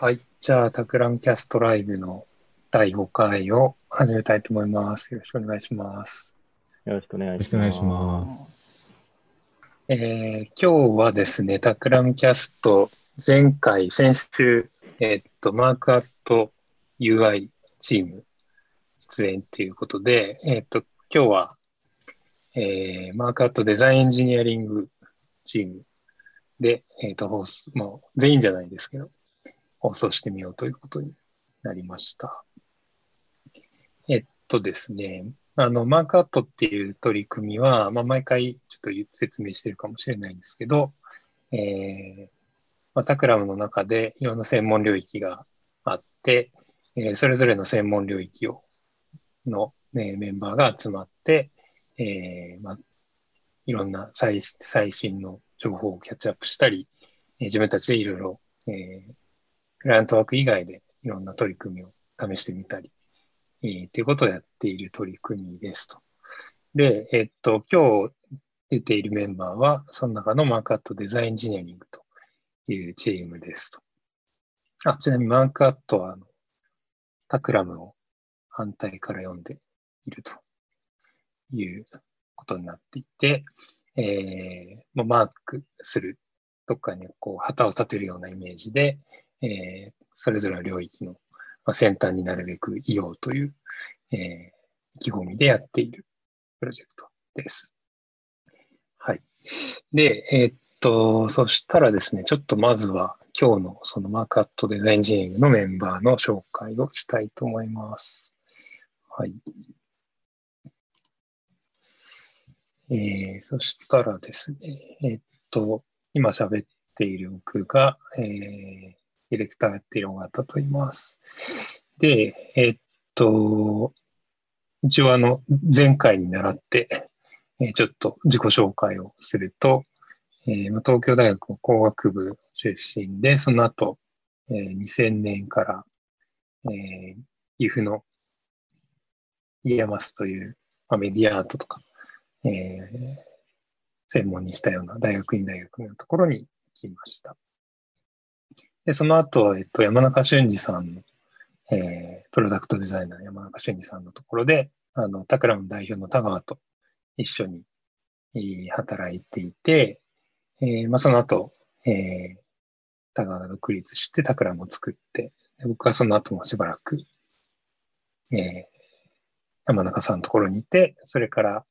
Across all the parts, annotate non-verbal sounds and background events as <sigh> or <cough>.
はい。じゃあ、タクラムキャストライブの第5回を始めたいと思います。よろしくお願いします。よろしくお願よいしま。ますす。えー今日はですね、タクラムキャスト、前回、先週、えーっと、マークアット UI チーム出演ということで、えーっと、今日は、えーマークアットデザインエンジニアリングチームで、えーっと、放送、もう全員じゃないですけど、放送してみようということになりました。えっとですね、あの、マークアットっていう取り組みは、まあ、毎回ちょっと説明してるかもしれないんですけど、えーまあ、タクラムの中でいろんな専門領域があって、えーそれぞれの専門領域をの、ね、メンバーが集まって、えーまあ、いろんな最最新の情報をキャッチアップしたり、えー自分たちでいろいろ、えークライアントワーク以外でいろんな取り組みを試してみたり、えーっていうことをやっている取り組みですと。で、えっと、今日出ているメンバーは、その中のマークアットデザインエンジニアリングというチームですと。あちなみにマークアットはあの、タクラムを反対から読んでいるということになっていて、えー、マークする、どっかにこう旗を立てるようなイメージで、えーそれぞれの領域の先端になるべくいようという、えー意気込みでやっているプロジェクトです。はい。で、えーっと、そしたらですね、ちょっとまずは今日のそのマークアットデザインエンジニングのメンバーの紹介をしたいと思います。はい。えーそしたらですね、えーっと、今喋っている僕が、えーディレクターやっている尾形と言います。で、えっと、一応あの、前回に習って、えちょっと自己紹介をすると、えーまあ東京大学工学部出身で、その後、えー2000年から、えー岐阜の IAMAS という、まあ、メディアアートとか、えー専門にしたような大学院大学のところに来ました。で、その後、えっと、山中俊治さんの、えープロダクトデザイナーの山中俊治さんのところで、あの、タクラム代表の田川と一緒に、えー働いていて、えーまあ、その後、えー田川が独立してタクラムを作って、僕はその後もしばらく、えー山中さんのところにいて、それから、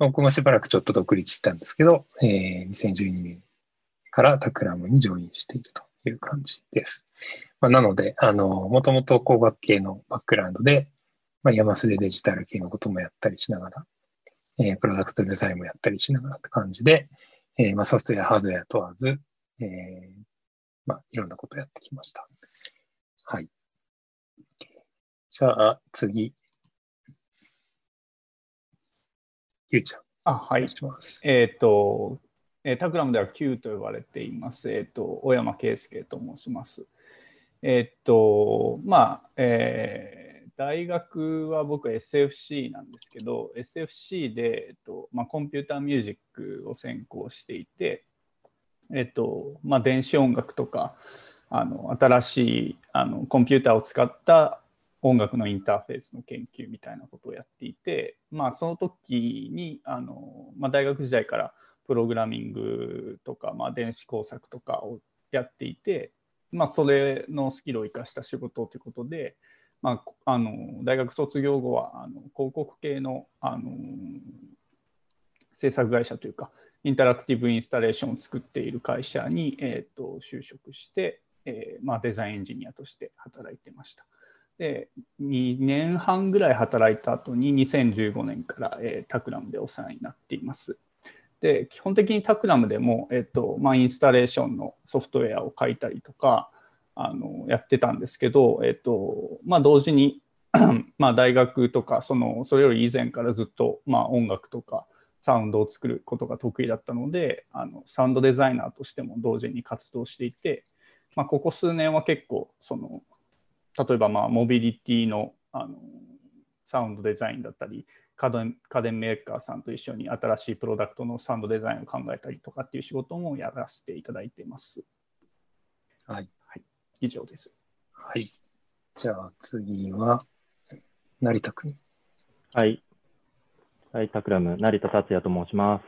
僕もしばらくちょっと独立したんですけど、えー2012年からタクラムにジョインしていると。いう感じです。まあ、なので、あの、もともと工学系のバックグラウンドで、まあ、山須でデジタル系のこともやったりしながら、えープロダクトデザインもやったりしながらって感じで、えーまあ、ソフトウェア、ハードウェア問わず、えーまあ、いろんなことをやってきました。はい。じゃあ、次。ゆうちゃん、あ、はいお願い。します。えっ、と、えータクラムでは Q と呼ばれています。えっ、と、小山圭介と申します。えっ、と、まあ、えー大学は僕は SFC なんですけど、SFC で、えっとまあ、コンピューターミュージックを専攻していて、えっとまあ、電子音楽とかあの新しいあのコンピューターを使った音楽のインターフェースの研究みたいなことをやっていて、まあ、その時にあの、まあ、大学時代からプログラミングとか、まあ、電子工作とかをやっていて、まあ、それのスキルを生かした仕事ということで、まあ、あの大学卒業後はあの広告系のあの制作会社というかインタラクティブインスタレーションを作っている会社に、えー、と就職して、えーまあ、デザインエンジニアとして働いてました。で2年半ぐらい働いた後に2015年から、えータクラムでお世話になっています。で基本的にタクラムでも、えっとまあ、インスタレーションのソフトウェアを書いたりとかあのやってたんですけど、えっとまあ、同時に <clears throat> まあ大学とかそのそれより以前からずっと、まあ、音楽とかサウンドを作ることが得意だったのであのサウンドデザイナーとしても同時に活動していて、まあ、ここ数年は結構その例えばまあモビリティのあのサウンドデザインだったり家電家電メーカーさんと一緒に新しいプロダクトのサウンドデザインを考えたりとかっていう仕事もやらせていただいています。はい。はい、以上です。はい。じゃあ次は、成田君。はい。はい、タクラム、成田達也と申します。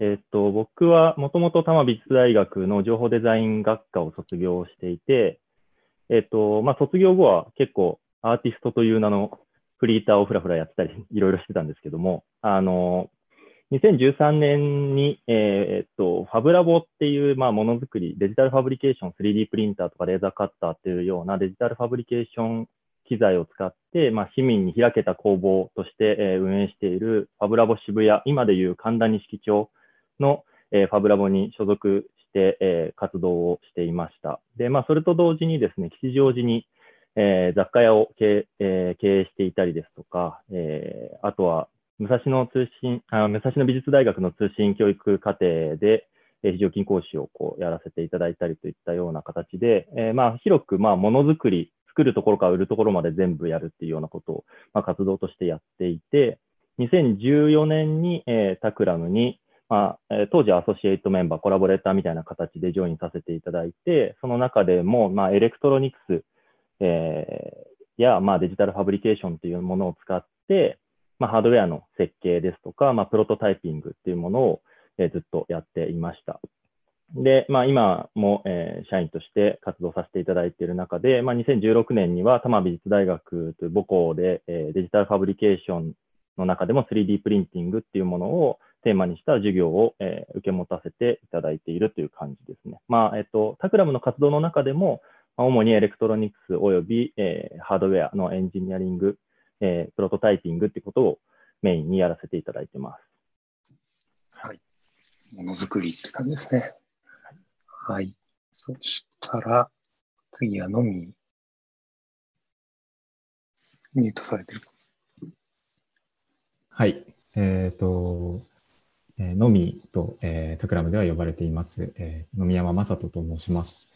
えっと、僕はもともと多摩美術大学の情報デザイン学科を卒業していて、えっと、まあ、卒業後は結構アーティストという名のフリーターをふらふらやってたり、いろいろしてたんですけども、あの、2013年に、えーっと、ファブラボっていう、まあ、ものづくり、デジタルファブリケーション、3D プリンターとかレーザーカッターっていうようなデジタルファブリケーション機材を使って、まあ、市民に開けた工房として、えー運営しているファブラボ渋谷、今でいう神田錦町の、えーファブラボに所属して、えー活動をしていました。で、まあ、それと同時にですね、吉祥寺に、えー雑貨屋を経営,、えー経営していたりですとか、えーあとは武蔵野通信あ、武蔵野美術大学の通信教育課程で、えー非常勤講師をこうやらせていただいたりといったような形で、えーまあ、広くまあものづくり、作るところから売るところまで全部やるっていうようなことを、まあ、活動としてやっていて、2014年に、えータクラムに、まあえー当時アソシエイトメンバー、コラボレーターみたいな形でジョインさせていただいて、その中でも、まあ、エレクトロニクス、えーや、まあ、デジタルファブリケーションというものを使って、まあ、ハードウェアの設計ですとか、まあ、プロトタイピングっていうものを、えーずっとやっていました。で、まあ、今も、えー社員として活動させていただいている中で、まあ、2016年には多摩美術大学という母校で、えーデジタルファブリケーションの中でも 3D プリンティングっていうものをテーマにした授業を、えー受け持たせていただいているという感じですね。まあ、えっと、タクラムの活動の中でも、主にエレクトロニクスおよび、えーハードウェアのエンジニアリング、えープロトタイピングっていうことをメインにやらせていただいてます。はい。ものづくりって感じですね。はい。そしたら、次はのみ。ミュートされてる。はい。えっ、と、えー、のみと、えータクラムでは呼ばれています、えー、野宮山正人と申します。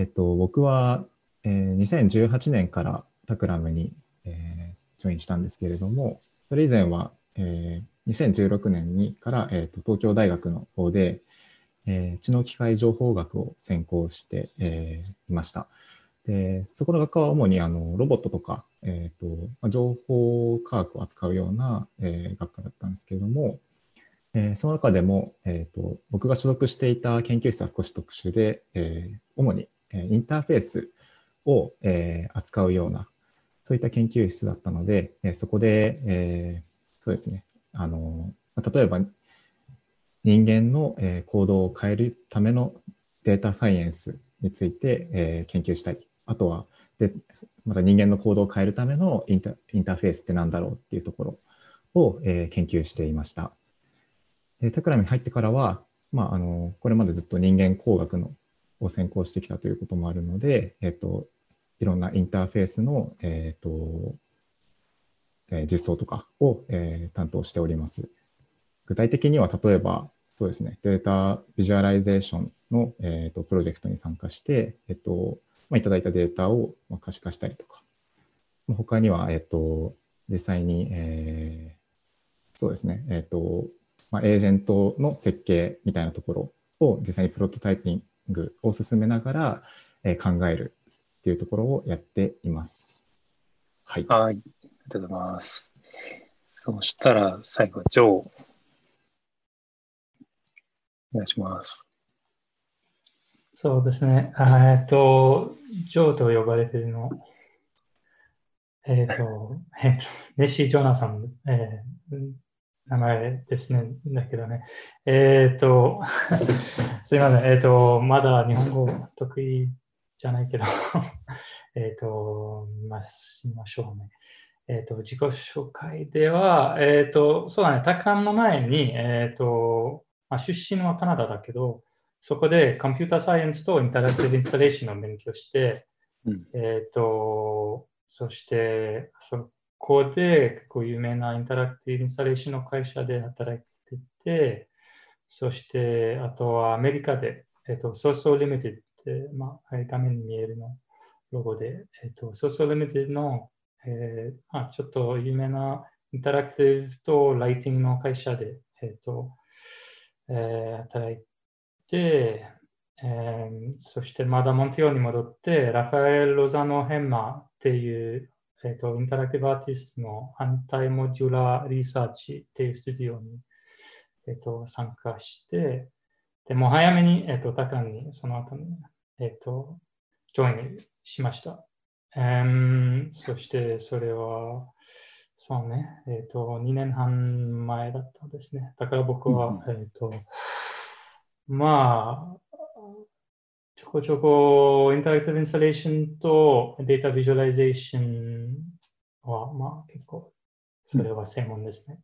えっ、と、僕は、えー2018年からタクラムに、えージョインしたんですけれども、それ以前は、えー2016年にから、えーと東京大学の方で、えー知能機械情報学を専攻して、えーいました。で、そこの学科は主にあのロボットとか、えーとまあ情報科学を扱うような、えー学科だったんですけれども、えーその中でも、えーと僕が所属していた研究室は少し特殊で、えー主に、インターフェースを、え扱うような、そういった研究室だったので、えそこで、えそうですね、あの例えば人間の、え行動を変えるためのデータサイエンスについて、え研究したり、あとはでまた人間の行動を変えるためのインタインターフェースって何だろうっていうところを、え研究していました。でタクラムに入ってからは、まあ、あのこれまでずっと人間工学のを専攻してきたということもあるので、えっと、いろんなインターフェースの、えっとえー実装とかを、えー担当しております。具体的には例えば、そうですね、データビジュアライゼーションの、えーとプロジェクトに参加して、えっとまあ、いただいたデータをまあ可視化したりとか、まあ他には、えっと、実際に、えーそうですね、えっとまあ、エージェントの設計みたいなところを実際にプロトタイピングを進めながら、えー考えるっていうところをやっています。はい。はい。ありがとうございます。そしたら、最後はジョー。お願いします。そうですね。あえっと、ジョーと呼ばれているの。えっと、えっと、ネッシー・ジョナサン、えー名前ですね。だけどね。えっと、<laughs> すいません。えっと、まだ日本語得意じゃないけど、<laughs> えっと、見ましましょうね。えっと、自己紹介では、えっと、そうだね、 Takram の前に、えっと、まあ、出身はカナダだけど、そこでコンピューターサイエンスとインタラクティブインスタレーションを勉強して、うん。えっ、と、そして、そこで結構有名なインタラクティブインスタレーションの会社で働いてて、そして、あとはアメリカで、えっ、と、 Sosolimited って、まあ、画面に見えるのロゴで、えっ、と、 Sosolimited の、えーあちょっと有名なインタラクティブとライティングの会社で、えっ、と、えー働いて、えーそしてまだ Montreal に戻って、 Rafael Lozano-Hemmer っていう、えーとインタラクティブアーティストの Antimodular Research っていうスタジオに、えーと参加して、でもう早めに、えーと Takram にその後に、えーとジョインしました。えーそしてそれは、そうね、えっ、と、2年半前だったんですね。だから僕は、えっ、と、まあ、こちょこインタラクティブインスタレーションとデータビジュアライゼーションは、まあ結構、それは専門ですね。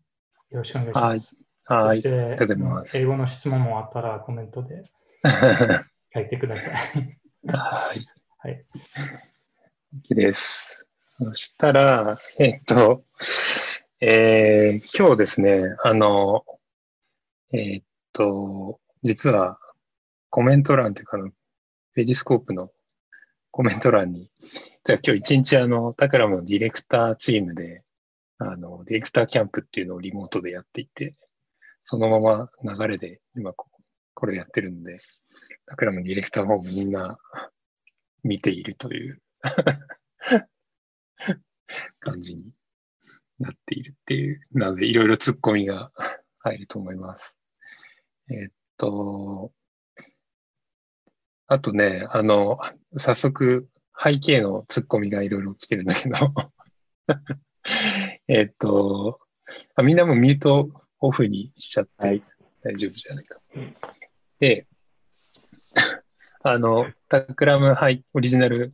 よろしくお願いします。はい。そして英語の質問もあったらコメントで <laughs> 書いてください。はい。はい。です。そしたら、えっと、えー今日ですね、あの、えっと、実はコメント欄というか Periscope のコメント欄に、今日一日あの、タクラムのディレクターチームで、あの、ディレクターキャンプっていうのをリモートでやっていて、そのまま流れで今ここれやってるんで、タクラムディレクターもみんな見ているという <laughs> 感じになっているっていう、なのでいろいろツッコミが入ると思います。えっと、あとね、あの、早速背景のツッコミがいろいろ来てるんだけど、<laughs> えっとあ、みんなもミュートオフにしちゃってはい。大丈夫じゃないか。で、あの、タクラム背オリジナル、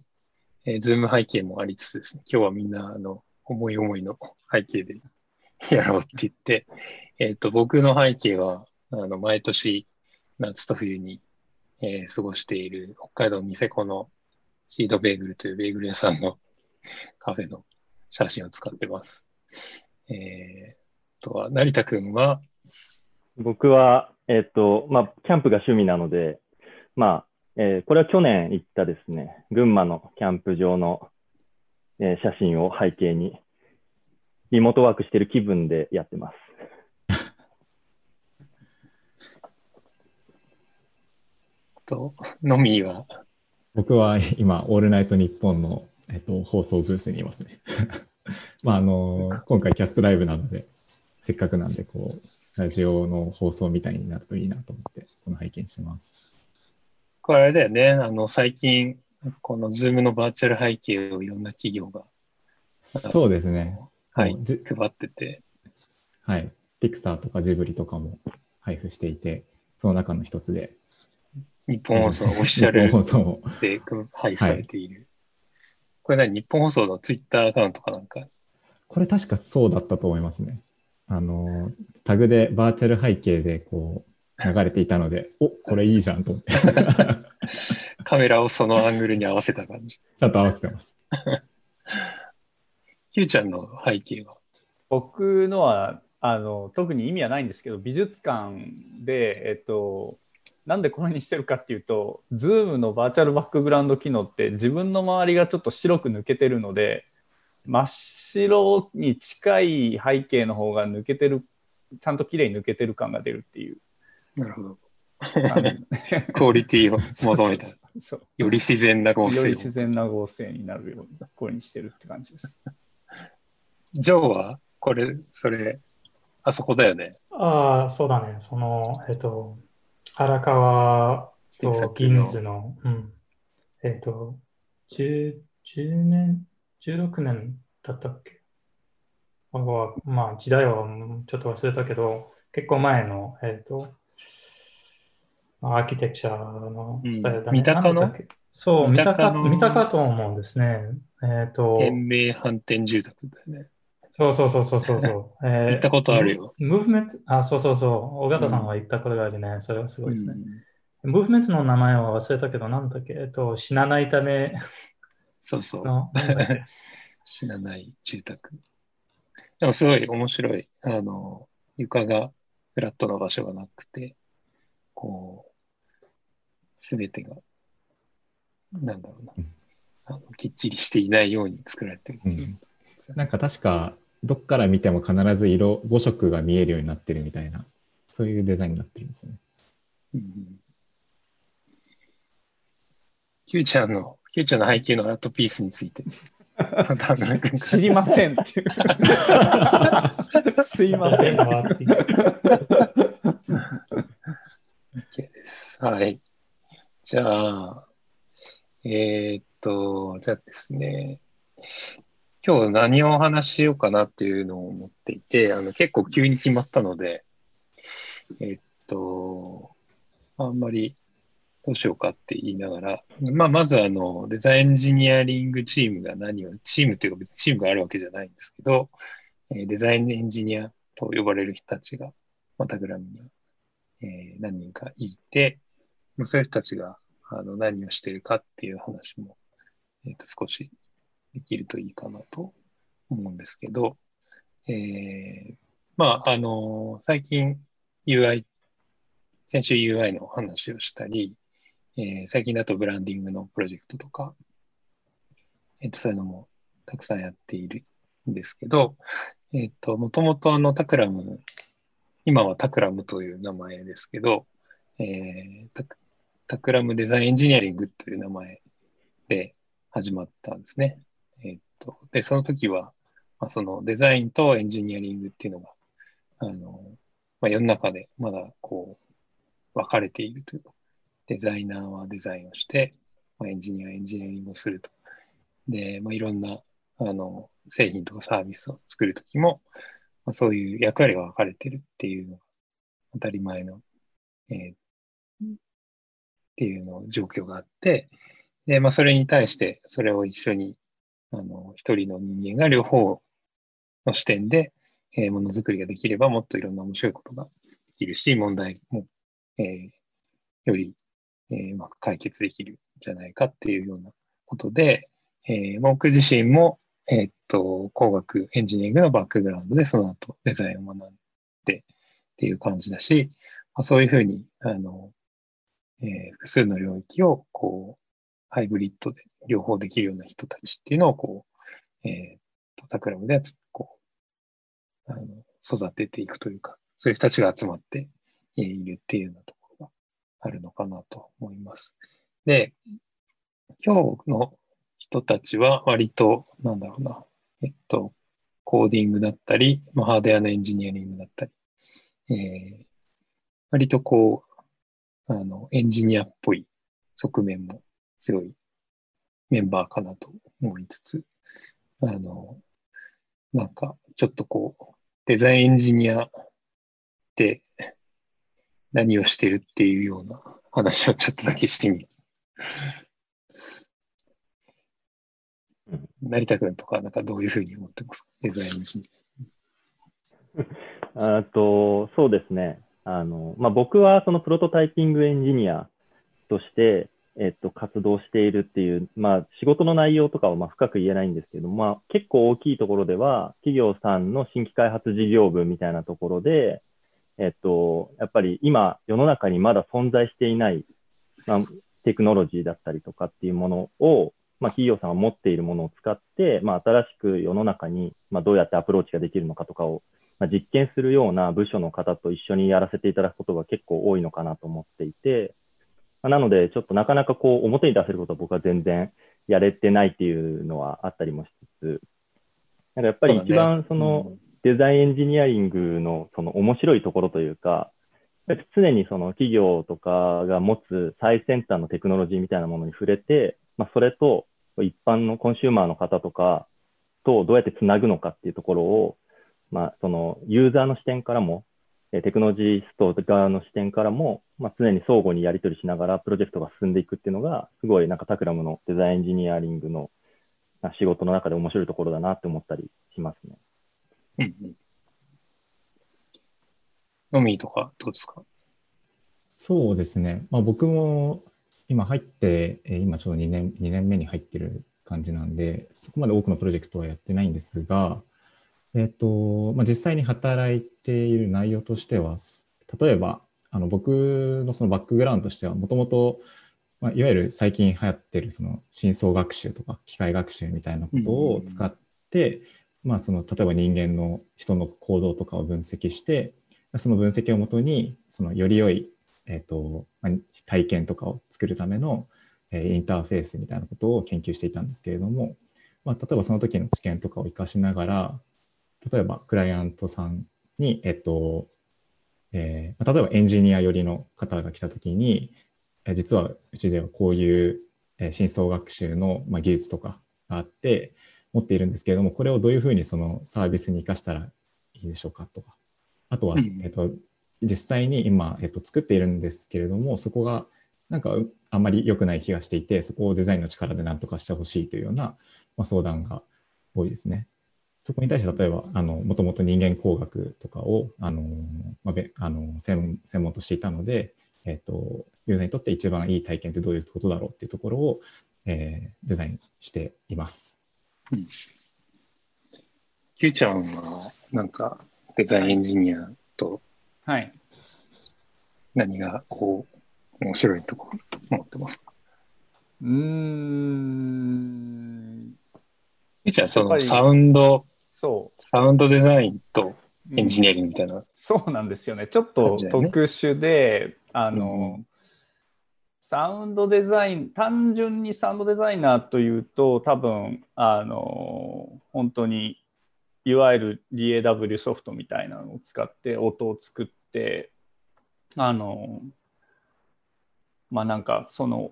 えーズーム背景もありつつですね、今日はみんな、あの、思い思いの背景でやろうって言って、えっ、と、僕の背景は、あの、毎年、夏と冬に、えー過ごしている北海道ニセコのシードベーグルというベーグル屋さんのカフェの写真を使ってます。えー、あとは、成田くんは、僕は、えっ、と、まあ、キャンプが趣味なので、まあ、えーこれは去年行ったですね、群馬のキャンプ場の、えー写真を背景に、リモートワークしてる気分でやってます。と、のみーは、僕は今、オールナイトニッポンの、えっと、放送ブースにいますね。<laughs> まあ、あの、今回キャストライブなので、せっかくなんで、こう、ラジオの放送みたいになるといいなと思って、この背景にしてます。これあれだよね、あの、最近、この Zoom のバーチャル背景をいろんな企業が、そうですね。はい配ってて、はい。ピクサーとかジブリとかも配布していて、その中の一つで、日本放送のオフィシャルで配布されている。これ何？日本放送のツイッターアカウントかなんか？これ確かそうだったと思いますね。あの、タグでバーチャル背景でこう流れていたので、おこれいいじゃんと思って、<laughs> カメラをそのアングルに合わせた感じ。ちゃんと合わせてます。<laughs> キューちゃんの背景は？僕のはあの特に意味はないんですけど美術館で、えっと、なんでこれにしてるかっていうと Zoom のバーチャルバックグラウンド機能って自分の周りがちょっと白く抜けてるので真っ白に近い背景の方が抜けてるちゃんと綺麗に抜けてる感が出るっていうなるほど。あの <laughs> クオリティを求めた。そうより自然な合成を。り自然な合成になるようにこれにしてるって感じです。ジョーはこれ、それ、あそこだよね。ああ、そうだね。その、えっと、荒川と銀ズの、うん、えっと、10、10年、16年だったっけ？まあ、まあ、時代はうんちょっと忘れたけど、結構前の、えっと、まあアーキテクチャのスタイルだね。うん三鷹のそう、三鷹、三鷹と思うんですね。えっと、天命反転住宅だよね。そうそうそうそうそうそう。<laughs> えー行ったことあるよ。ムーブメント、あ、そうそうそう。尾形さんは言ったことがあるね。それはすごいですね。うんムーブメントの名前は忘れたけど、なんだっけ？えっと、死なないため <laughs> そうそう。<laughs> 死なない住宅。でもすごい面白い。あの、床がフラットな場所がなくて、こう、すべてが、なんだろうなうん、あのきっちりしていないように作られてる。うんなんか確か、どっから見ても必ず色5色が見えるようになってるみたいな、そういうデザインになってるんですよね。うんフューチャーの、フューチャーの背景のアートピースについて。<laughs> 知りませんっていう。<laughs> すいません。OK です。はい。じゃあ、えーっと、じゃあですね、今日何をお話ししようかなっていうのを思っていて、あの結構急に決まったので、えっと、あんまりどうしようかって言いながら、まあ、まずあの、デザインエンジニアリングチームが何を、チームというか別にチームがあるわけじゃないんですけど、デザインエンジニアと呼ばれる人たちが、またグラムにはえ何人かいて、まあそういう人たちがあの何をしてるかっていう話も、えーと少しできるといいかなと思うんですけど、えーまあ、あの最近 UI、先週 UI の話をしたり、えー最近だとブランディングのプロジェクトとか、えっ、と、そういうのもたくさんやっているんですけど、えっ、と、もともとあの、タクラム今はタクラムという名前ですけど、えータタクラムデザインエンジニアリングという名前で始まったんですね。と、で、その時は、まあ、そのデザインとエンジニアリングっていうのが、あの、まあ、世の中でまだこう、分かれているというか、デザイナーはデザインをして、まあ、エンジニアはエンジニアリングをすると。で、まあ、いろんな、あの、製品とかサービスを作るときも、まあ、そういう役割が分かれてるっていうのが当たり前の、えーっていうの状況があって、で、まあ、それに対して、それを一緒に、あの、一人の人間が両方の視点で、えーものづくりができれば、もっといろんな面白いことができるし、問題も、えーより、えーうまく解決できるんじゃないかっていうようなことで、えー僕自身も、えーっと、工学エンジニアリングのバックグラウンドで、その後デザインを学んでっていう感じだし、まあ、そういうふうに、あの、えー複数の領域を、こう、ハイブリッドで両方できるような人たちっていうのを、こう、えーっと、タクラムで、こう、あの、育てていくというか、そういう人たちが集まっているっていうようなところがあるのかなと思います。で、今日の人たちは割と、なんだろうな、えっと、コーディングだったり、まあ、ハードウェアのエンジニアリングだったり、えー割とこう、あの、エンジニアっぽい側面も強いメンバーかなと思いつつ、あの、なんか、ちょっとこう、デザインエンジニアって何をしてるっていうような話をちょっとだけしてみる。成田君とか、なんかどういうふうに思ってますか？デザインエンジニ <laughs> あとそうですね。あのまあ、僕はそのプロトタイピングエンジニアとして、えっと、活動しているっていう、まあ、仕事の内容とかはまあ深く言えないんですけど、まあ、結構大きいところでは、企業さんの新規開発事業部みたいなところで、えっと、やっぱり今、世の中にまだ存在していない、まあ、テクノロジーだったりとかっていうものを、まあ、企業さんが持っているものを使って、まあ、新しく世の中に、まあ、どうやってアプローチができるのかとかを、まあ、実験するような部署の方と一緒にやらせていただくことが結構多いのかなと思っていて、なので、ちょっとなかなかこう表に出せることは僕は全然やれてないっていうのはあったりもしつつ、なんかやっぱり一番そのデザインエンジニアリングのその面白いところというか、常にその企業とかが持つ最先端のテクノロジーみたいなものに触れて、まあ、それと一般のコンシューマーの方とかとどうやってつなぐのかっていうところを、まあ、そのユーザーの視点からも、えテクノロジースト側の視点からも、まあ、常に相互にやり取りしながらプロジェクトが進んでいくっていうのが、すごいなんかタクラムのデザインエンジニアリングのまあ仕事の中で面白いところだなって思ったりしますね。ア。うんうん。ノミーとかどうですか？そうですね。まあ、僕も今入って、えー今ちょうど2年、2年目に入ってる感じなんで、そこまで多くのプロジェクトはやってないんですが、えっと、まあ、実際に働いている内容としては、例えば、あの僕のそのバックグラウンドとしては、もともと、まあ、いわゆる最近流行ってるその深層学習とか機械学習みたいなことを使って、まあ、その例えば人間の人の行動とかを分析して、その分析をもとに、そのより良い、えっとまあ体験とかを作るための、えーインターフェースみたいなことを研究していたんですけれども、まあ、例えばその時の知見とかを活かしながら、例えばクライアントさんに、えっと、えー例えばエンジニア寄りの方が来た時に、えー実はうちではこういう、えー深層学習の、まあ、技術とかがあって、持っているんですけれども、これをどういうふうにそのサービスに生かしたらいいでしょうかとか、あとは、うんえっと、実際に今、えっと、作っているんですけれども、そこがなんかうあんまり良くない気がしていて、そこをデザインの力で何とかしてほしいというような、まあ、相談が多いですね。そこに対して、例えば、あの、もともと人間工学とかを、あの、まあ、べあの専門専門としていたので、えっと、ユーザーにとって一番いい体験ってどういうことだろうっていうところを、えーデザインしています。Q ちゃんは、なんか、デザインエンジニアとはい。何が、こう、面白いところと思ってますか？うーん。Q ちゃん、そのサウンド、そう。サウンドデザインとうんエンジニアリングみたいな。そうなんですよね。ちょっと特殊で、あの、うんサウンドデザイン、単純にサウンドデザイナーというと、多分あの本当にいわゆる DAW ソフトみたいなのを使って音を作って、あのまあなんかその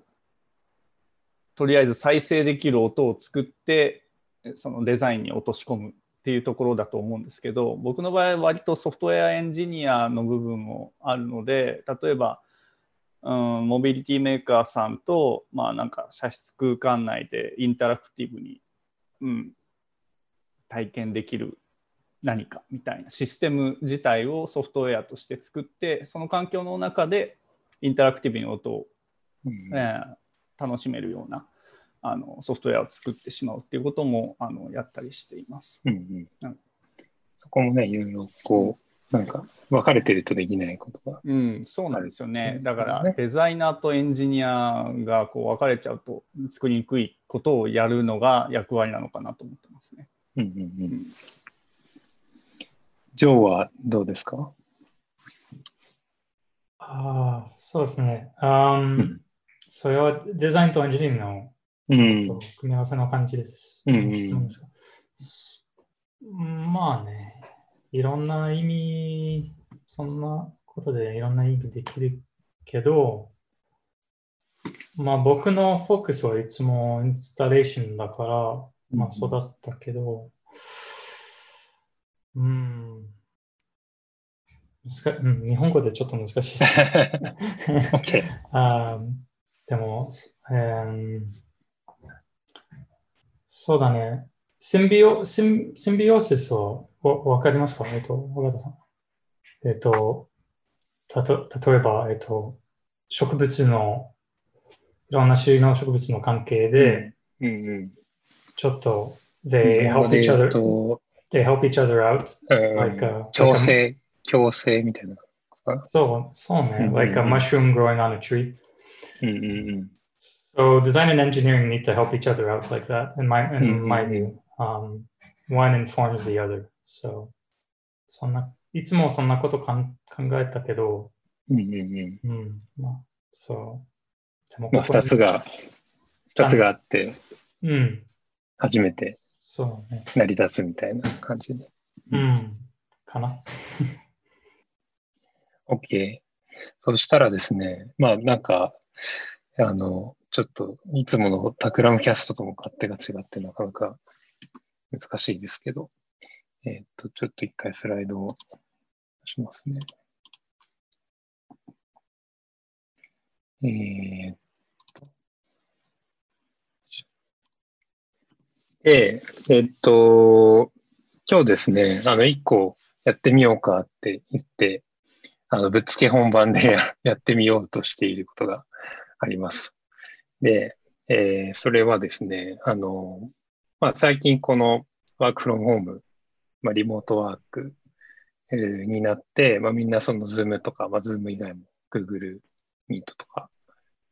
とりあえず再生できる音を作ってそのデザインに落とし込むっていうところだと思うんですけど僕の場合は割とソフトウェアエンジニアの部分もあるので例えば、うん、モビリティメーカーさんとまあなんか車室空間内でインタラクティブに、うん、体験できる何かみたいなシステム自体をソフトウェアとして作ってその環境の中でインタラクティブに音をうん。えー楽しめるようなあのソフトウェアを作ってしまうっていうこともあのやったりしています。うんうんうんそこもね、いろいろこう、なんか、分かれてるとできないことが。うん、そうなんですよあね。るだからねデザイナーとエンジニアがこう分かれちゃうと作りにくいことをやるのが役割なのかなと思ってますね。うんうんう。うんんジョーはどうですか？ああ、そうですね。あーんそれはデザインとエンジニアのうん。組み合わせの感じです。うんうんまあね、いろんな意味、そんなことでいろんな意味できるけど、まあ僕のフォーカスはいつもインスタレーションだから、まあそうだったけど、うん、難うん日本語でちょっと難しいです。<laughs> あーでも、えーそうだね。シンビオシンシンビオシスをわわかりますか？えっと、尾形さん。えっと、たと例えば、えっと、植物の、いろんな種類の植物の関係で、うんうん。ちょっと、日 they help で each other, と、they help each other out. うん like a- 共生、共生みたいな。そう、そうね。うん like a mushroom growing on a tree. うんうんうん。So design and engineering need to help each other out like that, in my in Mhm. my view. Um, one informs the other. So そんな、いつもそんなことかん考えたけど、うんうんうん。うん、まあ、そう。でもまあ、ここに二つが、二つがあって、うん、初めてそうね。成り立つみたいな感じで。うん、かな。OK。そしたらですね、まあなんか、あの、ちょっといつものタクラムキャストとも勝手が違ってなかなか難しいですけど、えーっと、ちょっと一回スライドをしますね。えーっと。で、えーっと、今日ですね、あの、一個やってみようかって言って、あの、ぶっつけ本番でや <laughs> ってみようとしていることがあります。で、えーそれはですね、あの、まあ、最近このwork from home、まあ、リモートワーク、えーになって、まあ、みんなその Zoom とか、まあ、 Zoom 以外も Google Meet とか、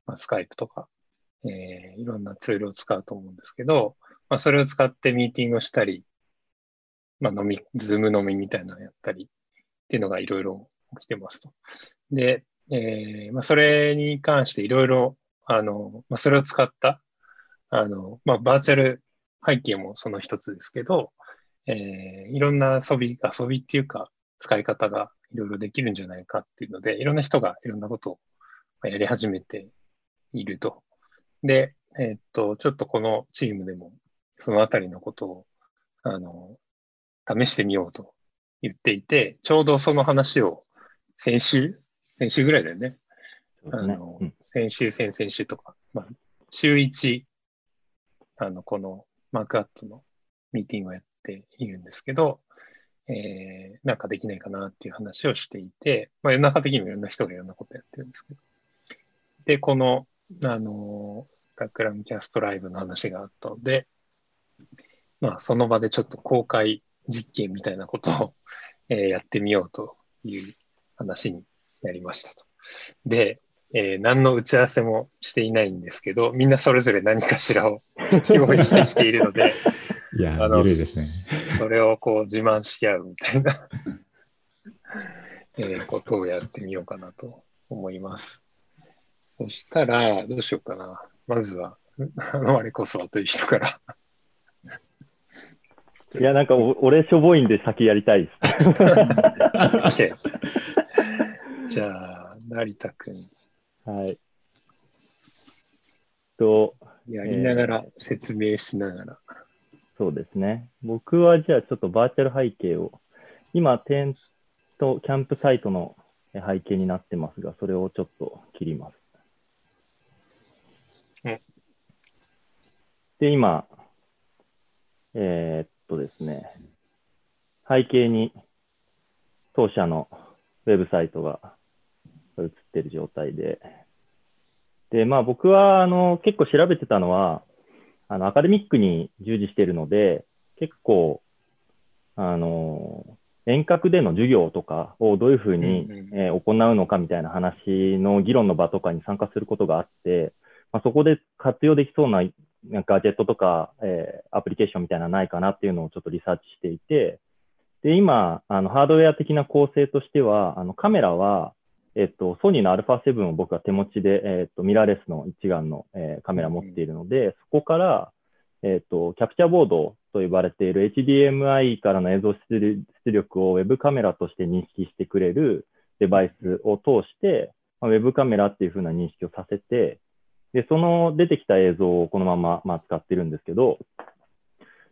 まあ、Skype とか、えーいろんなツールを使うと思うんですけど、まあ、それを使ってミーティングをしたり、まあ、飲み、 Zoom 飲みみたいなのをやったりっていうのがいろいろ起きてますと。で、えーまあ、それに関していろいろあの、まあ、それを使った、あの、まあ、バーチャル背景もその一つですけど、えー、いろんな遊び、遊びっていうか、使い方がいろいろできるんじゃないかっていうので、いろんな人がいろんなことをやり始めていると。で、えー、っと、ちょっとこのチームでも、そのあたりのことを、あの、試してみようと言っていて、ちょうどその話を先週、先週ぐらいだよね。あの、うん、先週、先々週とか、まあ、週1、あの、このマークアットのミーティングをやっているんですけど、えー、なんかできないかなっていう話をしていて、まあ、世の中的にもいろんな人がいろんなことやってるんですけど。で、この、あの、タクラムキャストライブの話があったので、まあ、その場でちょっと公開実験みたいなことを、えー、やってみようという話になりましたと。で、えー、何の打ち合わせもしていないんですけど、みんなそれぞれ何かしらを <laughs> 用意してきているので、いや、あのですね。それをこう自慢し合うみたいな <laughs> えー、ことをやってみようかなと思います。そしたら、どうしようかな。まずは、あの、あれこそはという人からいや、なんか俺、しょぼいんで先やりたいです。<laughs> じゃあ、成田君。はい。と、やりながら、えー、説明しながら。そうですね。僕はじゃあちょっとバーチャル背景を、今、テント、キャンプサイトの背景になってますが、それをちょっと切ります。で、今、えー、っとですね、背景に当社のウェブサイトが映ってる状態で、で、まあ僕はあの結構調べてたのは、あのアカデミックに従事しているので、結構、あの、遠隔での授業とかをどういうふうに、えー、行うのかみたいな話の議論の場とかに参加することがあって、まあ、そこで活用できそうなガジェットとか、えー、アプリケーションみたいなのないかなっていうのをちょっとリサーチしていて、で、今、あのハードウェア的な構成としては、あのカメラは、えっと、ソニーの α7 を僕は手持ちで、えっと、ミラーレスの一眼の、えー、カメラ持っているので、そこから、えっと、キャプチャーボードと呼ばれている HDMI からの映像出力をウェブカメラとして認識してくれるデバイスを通して、まあ、ウェブカメラっていう風な認識をさせて、で、その出てきた映像をこのまま、まあ、使ってるんですけど、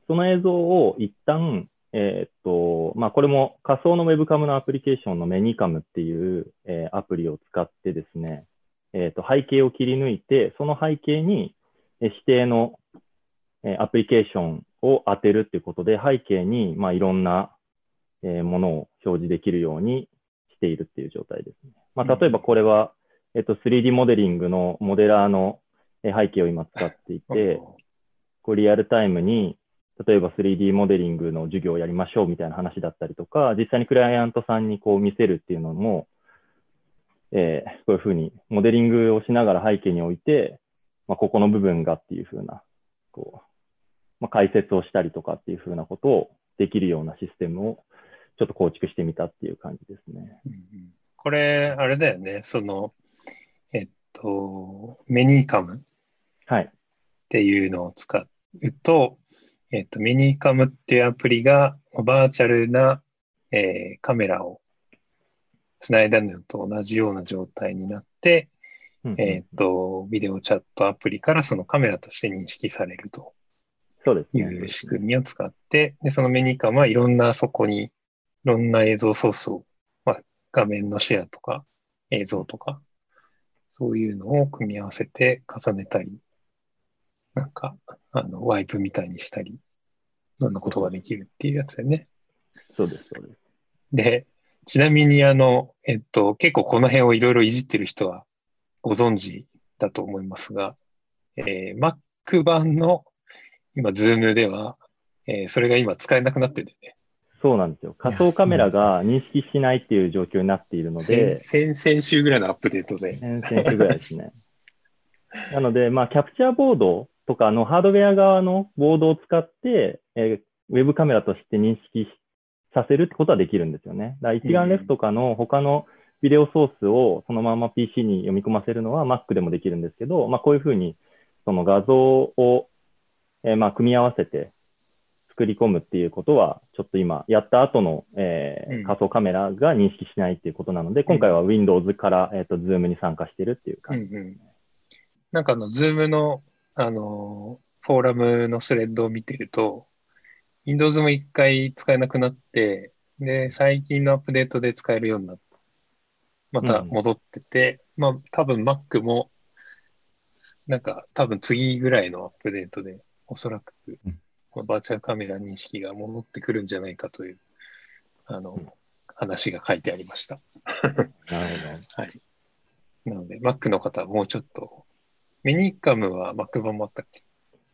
その映像を一旦、えー、っと、まあ、これも仮想の Webcam のアプリケーションのメニカムっていう、えー、アプリを使ってですね、えー、っと、背景を切り抜いて、その背景に、え指定の、えアプリケーションを当てるっていうことで、背景に、まあ、いろんな、えものを表示できるようにしているっていう状態ですね。まあ、例えばこれは、えっと、3D モデリングのモデラーの背景を今使っていて、こうリアルタイムに例えば 3D モデリングの授業をやりましょうみたいな話だったりとか、実際にクライアントさんにこう見せるっていうのも、えー、こういうふうにモデリングをしながら背景に置いて、まあ、ここの部分がっていうふうな、こう、まあ、解説をしたりとかっていうふうなことをできるようなシステムをちょっと構築してみたっていう感じですね。これ、あれだよね、その、えっと、メニーカムっていうのを使うと、えっと、ミニカムっていうアプリがバーチャルな、えー、カメラをつないだのと同じような状態になって、うんうん、えっと、ビデオチャットアプリからそのカメラとして認識されると。いう仕組みを使って、で、そのメニカムはいろんなそこにいろんな映像ソースを、まあ、画面のシェアとか映像とか、そういうのを組み合わせて重ねたりなんか、あの、ワイプみたいにしたり、いろんなことができるっていうやつだよね。そうです、そうです。で、ちなみに、あの、えっと、結構この辺をいろいろいじってる人はご存知だと思いますが、えー、Mac 版の今、Zoom では、えー、それが今使えなくなってるね。そうなんですよ。仮想カメラが認識しないっていう状況になっているので。先々週ぐらいのアップデートで。先々週ぐらいですね。なので、まあ、キャプチャーボードとかのハードウェア側のボードを使って、えー、ウェブカメラとして認識させるってことはできるんですよね。だから一眼レフとかの他のビデオソースをそのまま PC に読み込ませるのは Mac でもできるんですけど、まあ、こういうふうにその画像を、えーまあ組み合わせて作り込むっていうことは、ちょっと今、やった後の、えーうん仮想カメラが認識しないっていうことなので、今回は Windows から、えー、と Zoom に参加してるっていううん感じ。うん。なんかあの、 Zoom の、あの、フォーラムのスレッドを見てると、Windows も一回使えなくなって、で、最近のアップデートで使えるようになって、また戻ってて、まあ、多分 Mac も、なんか多分次ぐらいのアップデートで、おそらくうん、このバーチャルカメラ認識が戻ってくるんじゃないかという、あの、話が書いてありました。なるほど。<laughs> はい。なので、Mac の方はもうちょっと、ミニカムは Mac 版もあったっけ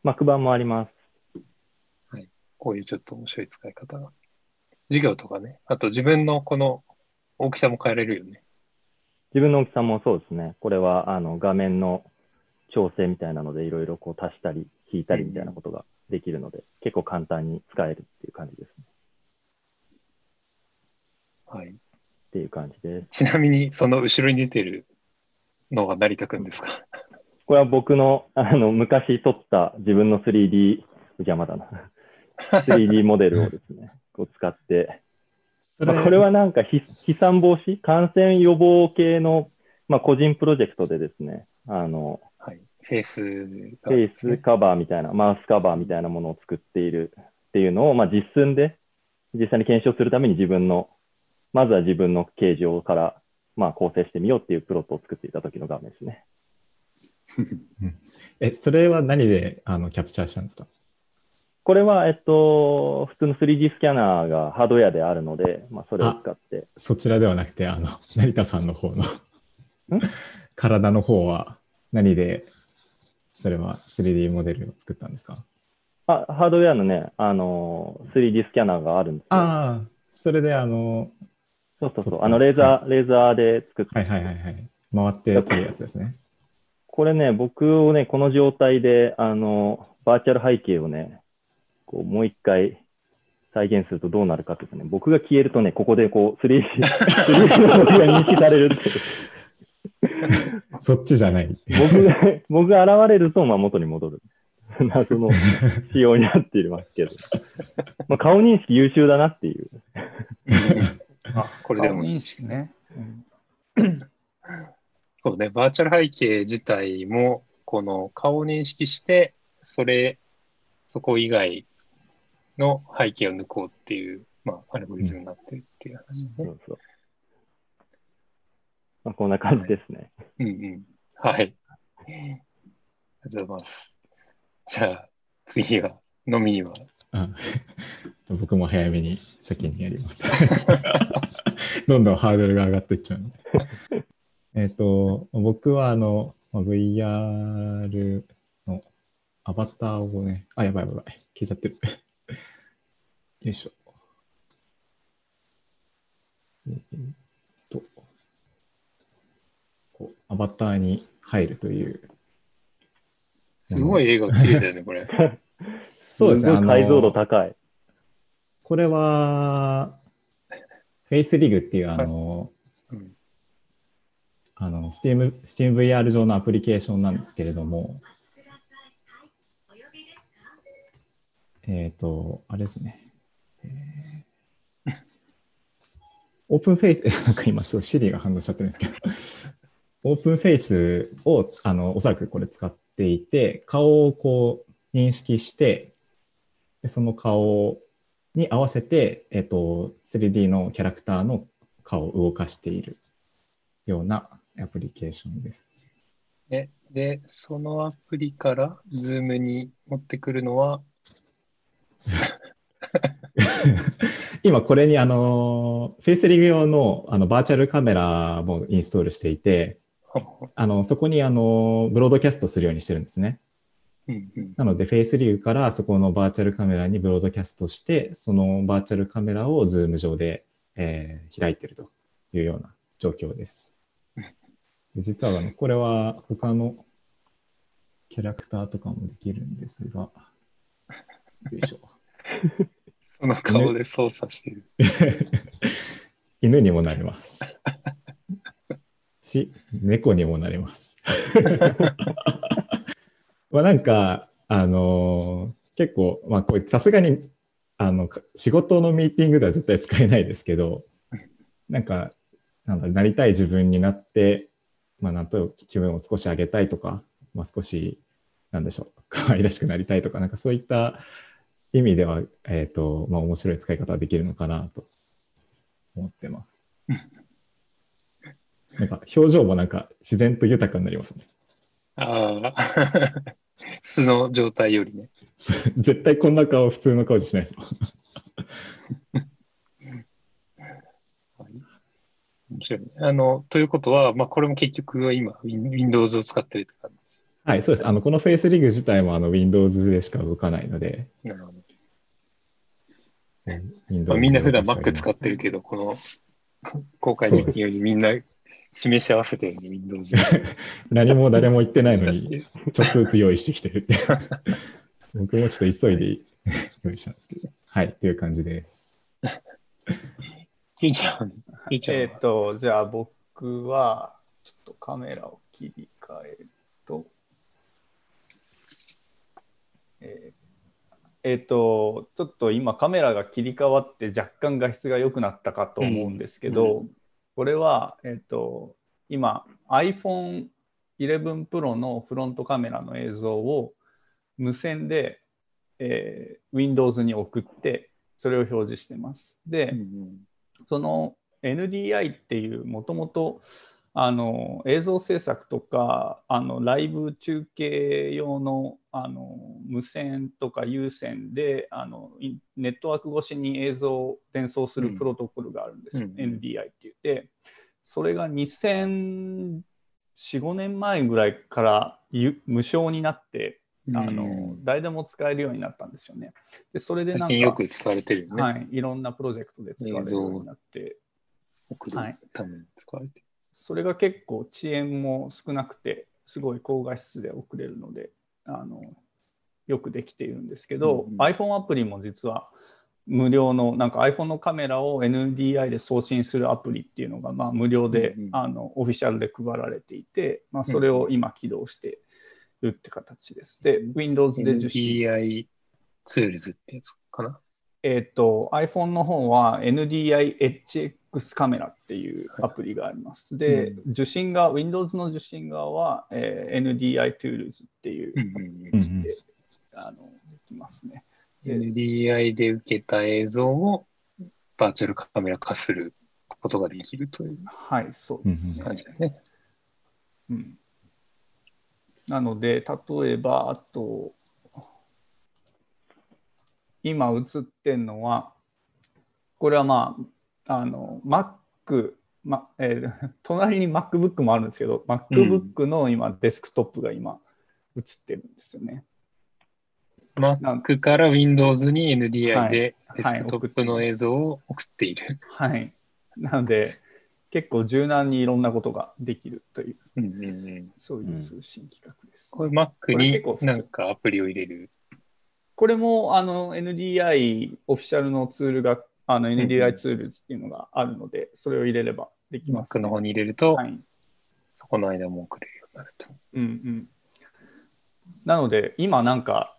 ？Mac 版もあります。こういうちょっと面白い使い方が。授業とかね。あと自分のこの大きさも変えれるよね。自分の大きさもそうですね。これはあの画面の調整みたいなので、いろいろこう足したり引いたりみたいなことができるので、結構簡単に使えるっていう感じですね。はい。っていう感じです。ちなみに、その後ろに出てるのが成田くんですか？これは僕のあの昔撮った自分の 3D、邪魔だな。<laughs> 3D モデルをですね、こう使って、まあこれはなんか飛飛散防止、感染予防系の、まあ、個人プロジェクトでですね、あの、はい。フェイスフがェイスカバーみたいな、マウスカバーみたいなものを作っているっていうのを、まあ、実寸で実際に検証するために自分の、まずは自分の形状から、まあ、構成してみようっていうプロットを作っていた時の画面ですね。<laughs> え、それは何であのキャプチャーしたんですか？これは、えっと、普通の 3D スキャナーがハードウェアであるので、まあ、それを使って、そちらではなくて、あの、成田さんの方のん？<laughs> 体の方は何で、それは 3D モデルを作ったんですか？あハードウェアのね、あの、3D スキャナーがあるんですよ。ああ、それであの、そうそうそう。あの、レーザー、レーザーで作って、はいはいはいはい。回って撮るやつですね。これね、僕をね、この状態で、あの、バーチャル背景をね、こう、もう一回再現するとどうなるかっていうとね、僕が消えるとね、ここでこう、3D、3D のが認識されるっていう。そっちじゃない。僕が、僕が現れると、まあ、元に戻る。謎の仕様になっていますけど。まあ、顔認識優秀だなっていう。あ、これでも顔認識ね。うん <laughs> そうね、バーチャル背景自体も、この顔を認識して、それ、そこ以外の背景を抜こうっていう、まあ、アルゴリズムになってるっていう話ね。そうそう。まあ、こんな感じですね。うんうん。はい。ありがとうございます。じゃあ、次は、飲みは？あ <laughs> 僕も早めに先にやります。<laughs> どんどんハードルが上がっていっちゃうので。えっと、僕はあの、まあ VR のアバターをね、あ、やばいやばい消えちゃってる。<laughs> よいしょ。えーっと、こう、アバターに入るという。すごい絵が綺麗だよね、これ。<laughs> そうですね。解像度高い。これは、フェイスリグっていうあの、うんあの、Steam、SteamVR 上のアプリケーションなんですけれども、えっ、と、あれですね。えーOpenFace、<laughs> なんか今、そう、 Siri が反応しちゃってるんですけど、 OpenFace を、あの、おそらくこれ使っていて、顔をこう、認識して、その顔に合わせて、えっと、3D のキャラクターの顔を動かしている。ようなアプリケーションです。えで、そのアプリから、 Zoom に持ってくるのは、<laughs> 今これにあの、 FaceRig 用のあのバーチャルカメラもインストールしていて、あのそこにあのブロードキャストするようにしてるんですね。なので、 FaceRig からそこのバーチャルカメラにブロードキャストして、そのバーチャルカメラを Zoom 上で、えー開いてるというような状況です。で実はあのこれは他のキャラクターとかもできるんですが、よいしょ。<laughs> その顔で操作してる。<laughs> 犬にもなります。し、猫にもなれます。<laughs> まあなんか、あのー結構、まあこれさすがに、あの、か仕事のミーティングでは絶対使えないですけど、なんか、なんだ、なりたい自分になって、まあなんと気分を少し上げたいとか、まあ少し、なんでしょう、可愛らしくなりたいとか、なんかそういった意味では、えっ、と、まあ面白い使い方ができるのかなと思ってます。<laughs> なんか表情もなんか自然と豊かになりますね。ああ、<laughs> 素の状態よりね。<laughs> 絶対こんな顔、普通の顔じゃしないですもん。面白いね。あの、ということは、まあ、これも結局は今、Win- Windows を使ってるって感じ。はい、そうです。あの、このフェイスリグ自体もあの Windows でしか動かないので、なるほど。うんまあ、みんな普段で Mac 使ってるけど、この公開実験よりみんな示し合わせてるように Windows で <laughs> 何も誰も言ってないのに。ちょっとずつ用意してきてるって。<laughs> 僕もちょっと急いで用意したんですけど。はい、という感じです。フューチャー、フューチャえっ、と、じゃあ僕は、ちょっとカメラを切り替えると、えーえっ、と、ちょっと今カメラが切り替わって若干画質が良くなったかと思うんですけど、うん。これは、えっ、と、今 iPhone 11 Pro のフロントカメラの映像を無線で、えー Windows に送って、それを表示してます。で、うんうんその NDI っていうもともとあの映像制作とかあのライブ中継用のあの無線とか有線であのネットワーク越しに映像を伝送するうん。プロトコルがあるんですよ、うん NDI って言ってそれが2004、5年前ぐらいからゆ無償になってあの、うん誰でも使えるようになったんですよね。でそれでなんかよく使われてるよね。はい、いろんなプロジェクトで使われるようになって、送るはいために使われてる。それが結構遅延も少なくて、すごい高画質で送れるので、あのよくできているんですけど、うんうん iPhone アプリも実は無料の、なんか iPhone のカメラを NDI で送信するアプリっていうのが、まあ、無料で、うんうんあのオフィシャルで配られていて、まあ、それを今起動してるって形です。で、Windows で受信 NDI ツールズってやつかな？えっ、と、iPhone の方は NDI HX カメラっていうアプリがあります。で、う受信側、Windows の受信側は、えー NDI Tools っていううんアプリうんうんで、あのできますね。で NDI で受けた映像をバーチャルカメラ化することができるというはい、そうですね。感じだね。うんなので、例えば、あと、今映ってるのは、これはまあ、あの、Mac、まえー <laughs> 隣に MacBook もあるんですけど、MacBook の今、デスクトップが今、映ってるんですよね。Mac から Windows に NDI ではいデスクトップの映像を送っている。はい。なので、結構柔軟にいろんなことができるという、うんうんうんそういう通信規格です。これ Mac これになんかアプリを入れる？これもあの NDI オフィシャルのツールがあのんうん NDI ツールズっていうのがあるので、それを入れればできます、Mac の方に入れると、はい。そこの間も送れるようになると。うんうん。なので、今なんか、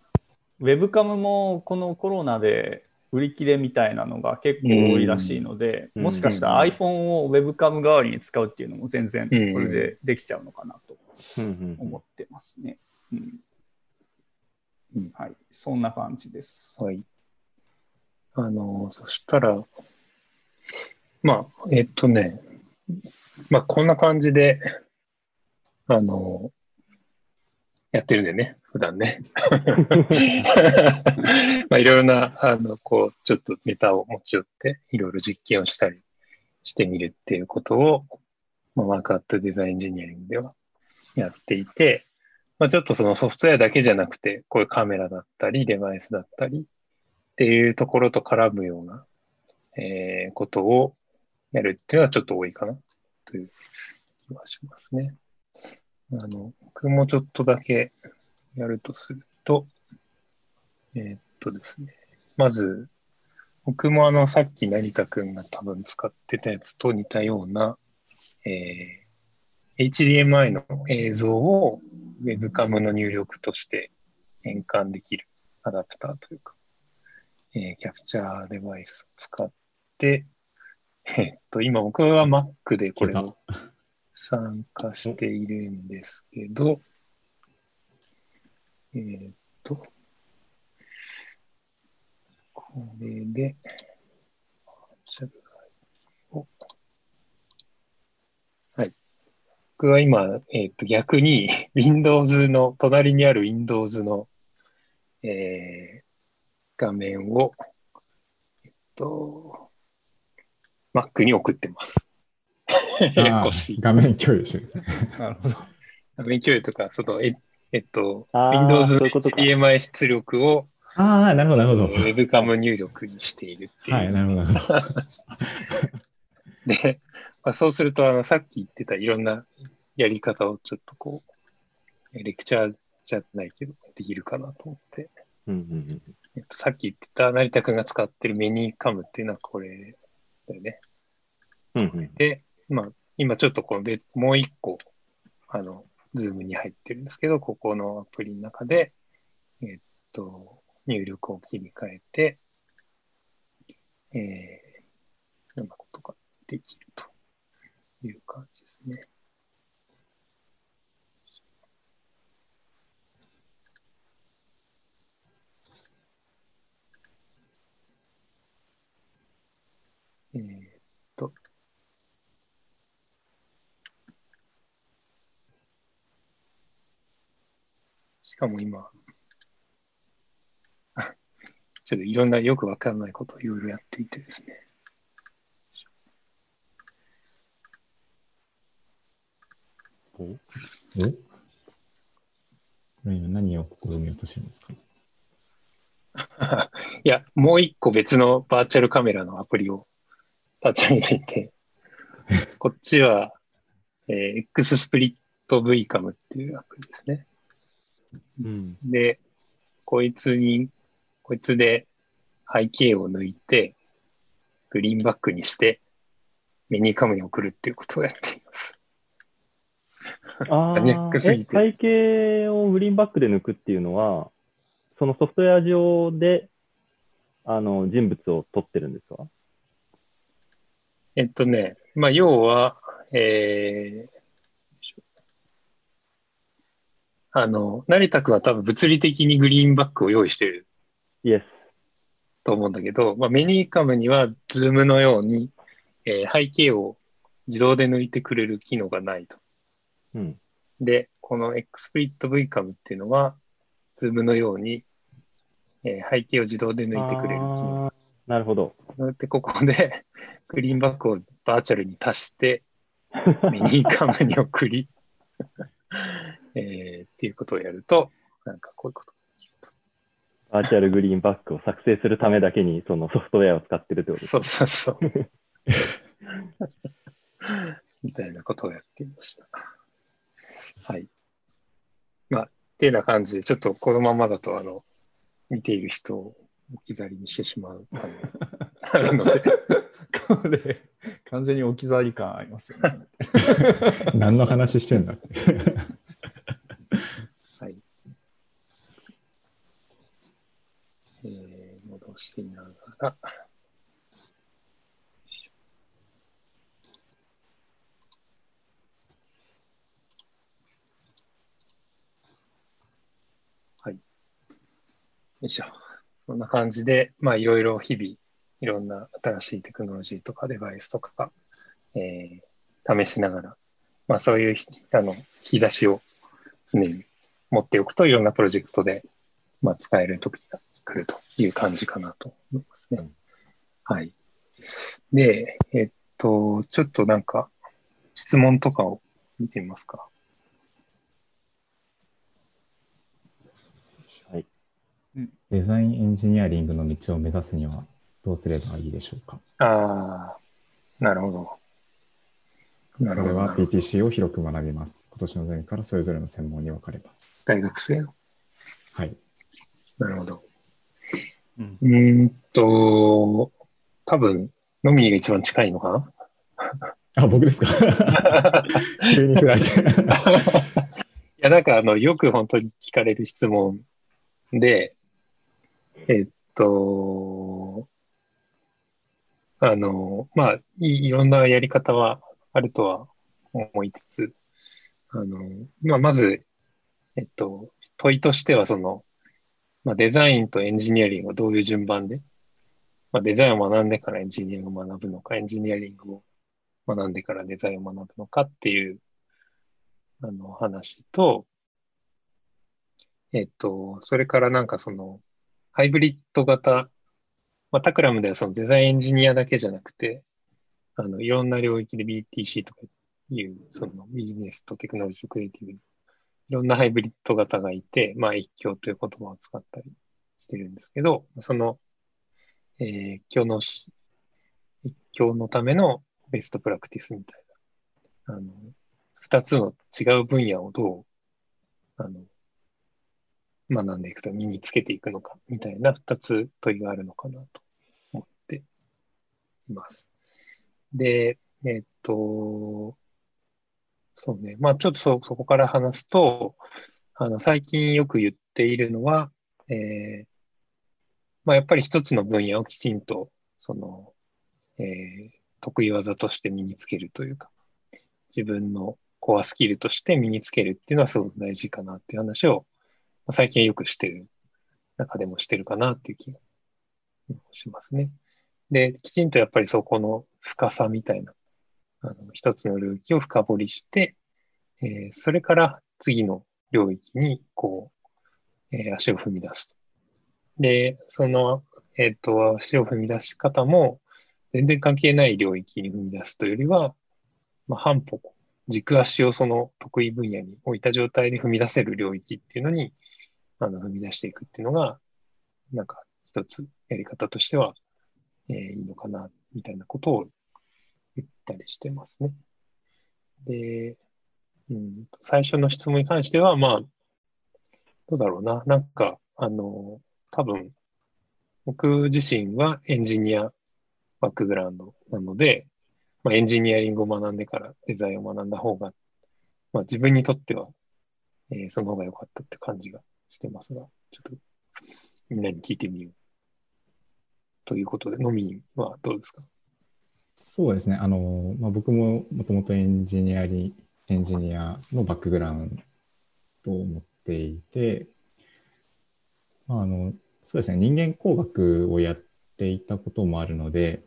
ウェブカムもこのコロナで売り切れみたいなのが結構多いらしいので、うん。もしかしたら iPhone をウェブカム代わりに使うっていうのも全然こうん。れでできちゃうのかなと思ってますね。うん。うんはい、そんな感じです。はい。あの、そしたら、まあ、えっとね、まあ、こんな感じで、あの、やってるんでね、普段ね。<laughs> まあ、いろいろな、あの、こう、ちょっとネタを持ち寄って、いろいろ実験をしたりしてみるっていうことを、まあ、マークアットデザインエンジニアリングではやっていて、まあ、ちょっとそのソフトウェアだけじゃなくて、こういうカメラだったり、デバイスだったりっていうところと絡むような、えーことをやるっていうのはちょっと多いかなという気はしますね。あの、僕もちょっとだけやるとすると、えーっとですね、まず、僕もあの、さっき成田くんが多分使ってたやつと似たような、えー HDMI の映像を Webcam の入力として変換できるアダプターというか、えーキャプチャーデバイスを使って、えっと、今僕は Mac でこれを参加しているんですけど、えーっと、これで、はい。僕は今、えーっと、逆に <laughs> Windows の、隣にある Windows の、えー画面を、えっと、Mac に送ってます。ややあこしいー。画面共有してるんですね。<laughs> なるほど。画面共有とか、その、ええっと、Windows のそういうことか HDMI 出力をああ、なるほど、なるほど。Webcam 入力にしているっていう。はい、なるほど、なるほど。<laughs> で、まあ、そうすると、あの、さっき言ってたいろんなやり方をちょっとこう、レクチャーじゃないけど、できるかなと思って、うんうんうんえっと、さっき言ってた成田くんが使ってるメニーカムっていうのはこれだよね。うんうんで、まあ、今ちょっとこの別もう一個、あの、ズームに入ってるんですけど、ここのアプリの中で、えっと、入力を切り替えて、えー、いろんなことができるという感じですね。えーっと、しかも今、あ <laughs> ちょっといろんなよくわかんないことをいろいろやっていてですね。お？お？これ今何を試みようとしてるんですか？<laughs> いや、もう一個別のバーチャルカメラのアプリを立ち上げていて、<laughs> こっちは、えー X スプリット VCAM っていうアプリですね。うん。で、こいつに、こいつで背景を抜いて、グリーンバックにして、メニーカムに送るっていうことをやっています。あマニアックーえすぎて。背景をグリーンバックで抜くっていうのは、そのソフトウェア上であの人物を撮ってるんですか？えっとね、まあ、要は、えーあの、成田君は多分物理的にグリーンバックを用意してる yes。と思うんだけど、まあ、 ManyCam にはズームのように、えー背景を自動で抜いてくれる機能がないと。うん。で、この XSplit VCAM っていうのは、ズームのように、えー背景を自動で抜いてくれる機能。なるほど。で、ここでグリーンバックをバーチャルに足して、<laughs> ManyCam に送り、えーっていうことをやると、なんかこういうことができると。バーチャルグリーンバックを作成するためだけにそのソフトウェアを使ってるってことですそうそうそう。<laughs> みたいなことをやっていました。はい。まあ、っていうような感じで、ちょっとこのままだと、あの、見ている人を置き去りにしてしまう感があるので、これ、完全に置き去り感ありますよね。<laughs> 何の話してんだって。はい。しながら。はい。よいしょ。そんな感じで、まあ、いろいろ日々、いろんな新しいテクノロジーとかデバイスとか、えー、試しながら、まあ、そういうひあの引き出しを常に持っておくといろんなプロジェクトで、まあ、使える時が来るという感じかなと思いますね。はい。で、えっと、ちょっとなんか質問とかを見てみますか。はい。デザインエンジニアリングの道を目指すにはどうすればいいでしょうか？ああ、なるほど。なるほど。これは PTC を広く学びます。今年の前からそれぞれの専門に分かれます。大学生の？はい。なるほど。うん。んと、多分、ノミニが一番近いのかな？<laughs> あ、僕ですか？<laughs> 急に振られて。<laughs> いや、なんかあの、よく本当に聞かれる質問で、えっと、あの、まあい、いろんなやり方はあるとは思いつつ、あの、まあ、まず、えっと、問いとしては、その、まあ、デザインとエンジニアリングをどういう順番で、まあ、デザインを学んでからエンジニアリングを学ぶのか、エンジニアリングを学んでからデザインを学ぶのかっていうあの話と、えっと、それからなんかその、ハイブリッド型、まあ、タクラムではそのデザインエンジニアだけじゃなくて、あの、いろんな領域で BTC とかいう、そのビジネスとテクノロジークリエイティブいろんなハイブリッド型がいて、まあ、一強という言葉を使ったりしてるんですけど、その、えー、一強の、一強のためのベストプラクティスみたいな、あの、二つの違う分野をどう、あの、学んでいくと身につけていくのか、みたいな二つ問いがあるのかなと思っています。で、えっと、そうね。まあ、ちょっとそ、そこから話すと、あの、最近よく言っているのは、えー、まあ、やっぱり一つの分野をきちんと、その、えー、得意技として身につけるというか、自分のコアスキルとして身につけるっていうのはすごく大事かなっていう話を、最近よくしてる中でもしてるかなっていう気がしますね。で、きちんとやっぱりそこの深さみたいなあの一つの領域を深掘りして、えー、それから次の領域に、こう、えー、足を踏み出すと。で、その、えっ、ー、と、足を踏み出し方も、全然関係ない領域に踏み出すというよりは、まあ、半歩、軸足をその得意分野に置いた状態で踏み出せる領域っていうのに、あの、踏み出していくっていうのが、なんか一つやり方としては、えー、いいのかな、みたいなことをったりしてますね。で、うん、最初の質問に関しては、まあ、どうだろうな。なんか、あの、多分、僕自身はエンジニアバックグラウンドなので、まあ、エンジニアリングを学んでからデザインを学んだ方が、まあ、自分にとっては、えー、その方が良かったって感じがしてますが、ちょっとみんなに聞いてみよう。ということで、のみはどうですか？そうですね。あの、まあ、僕ももともとエンジニアリ、エンジニアのバックグラウンドを持っていて、まあ、あの、そうですね。人間工学をやっていたこともあるので、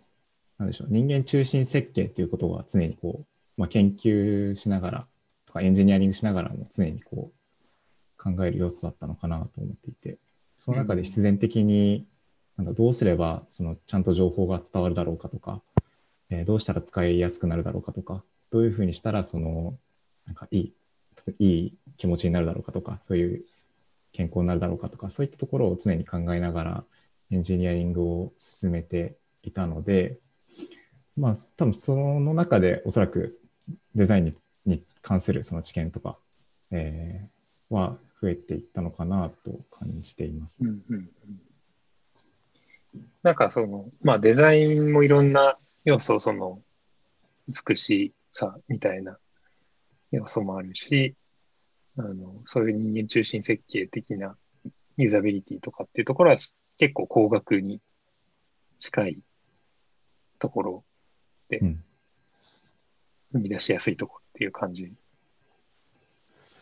なんでしょう。人間中心設計ということが常にこう、まあ、研究しながらとかエンジニアリングしながらも常にこう考える要素だったのかなと思っていて、その中で必然的に、なんかどうすればそのちゃんと情報が伝わるだろうかとか、えー、どうしたら使いやすくなるだろうかとか、どういうふうにしたら、その、なんかいい、いい気持ちになるだろうかとか、そういう健康になるだろうかとか、そういったところを常に考えながらエンジニアリングを進めていたので、まあ、多分その中でおそらくデザインにに関するその知見とか、えー、は増えていったのかなと感じています。うんうん、なんかその、まあデザインもいろんな要素、その、美しさみたいな要素もあるし、あの、そういう人間中心設計的なユーザビリティとかっていうところは結構高額に近いところで、生み出しやすいところっていう感じ。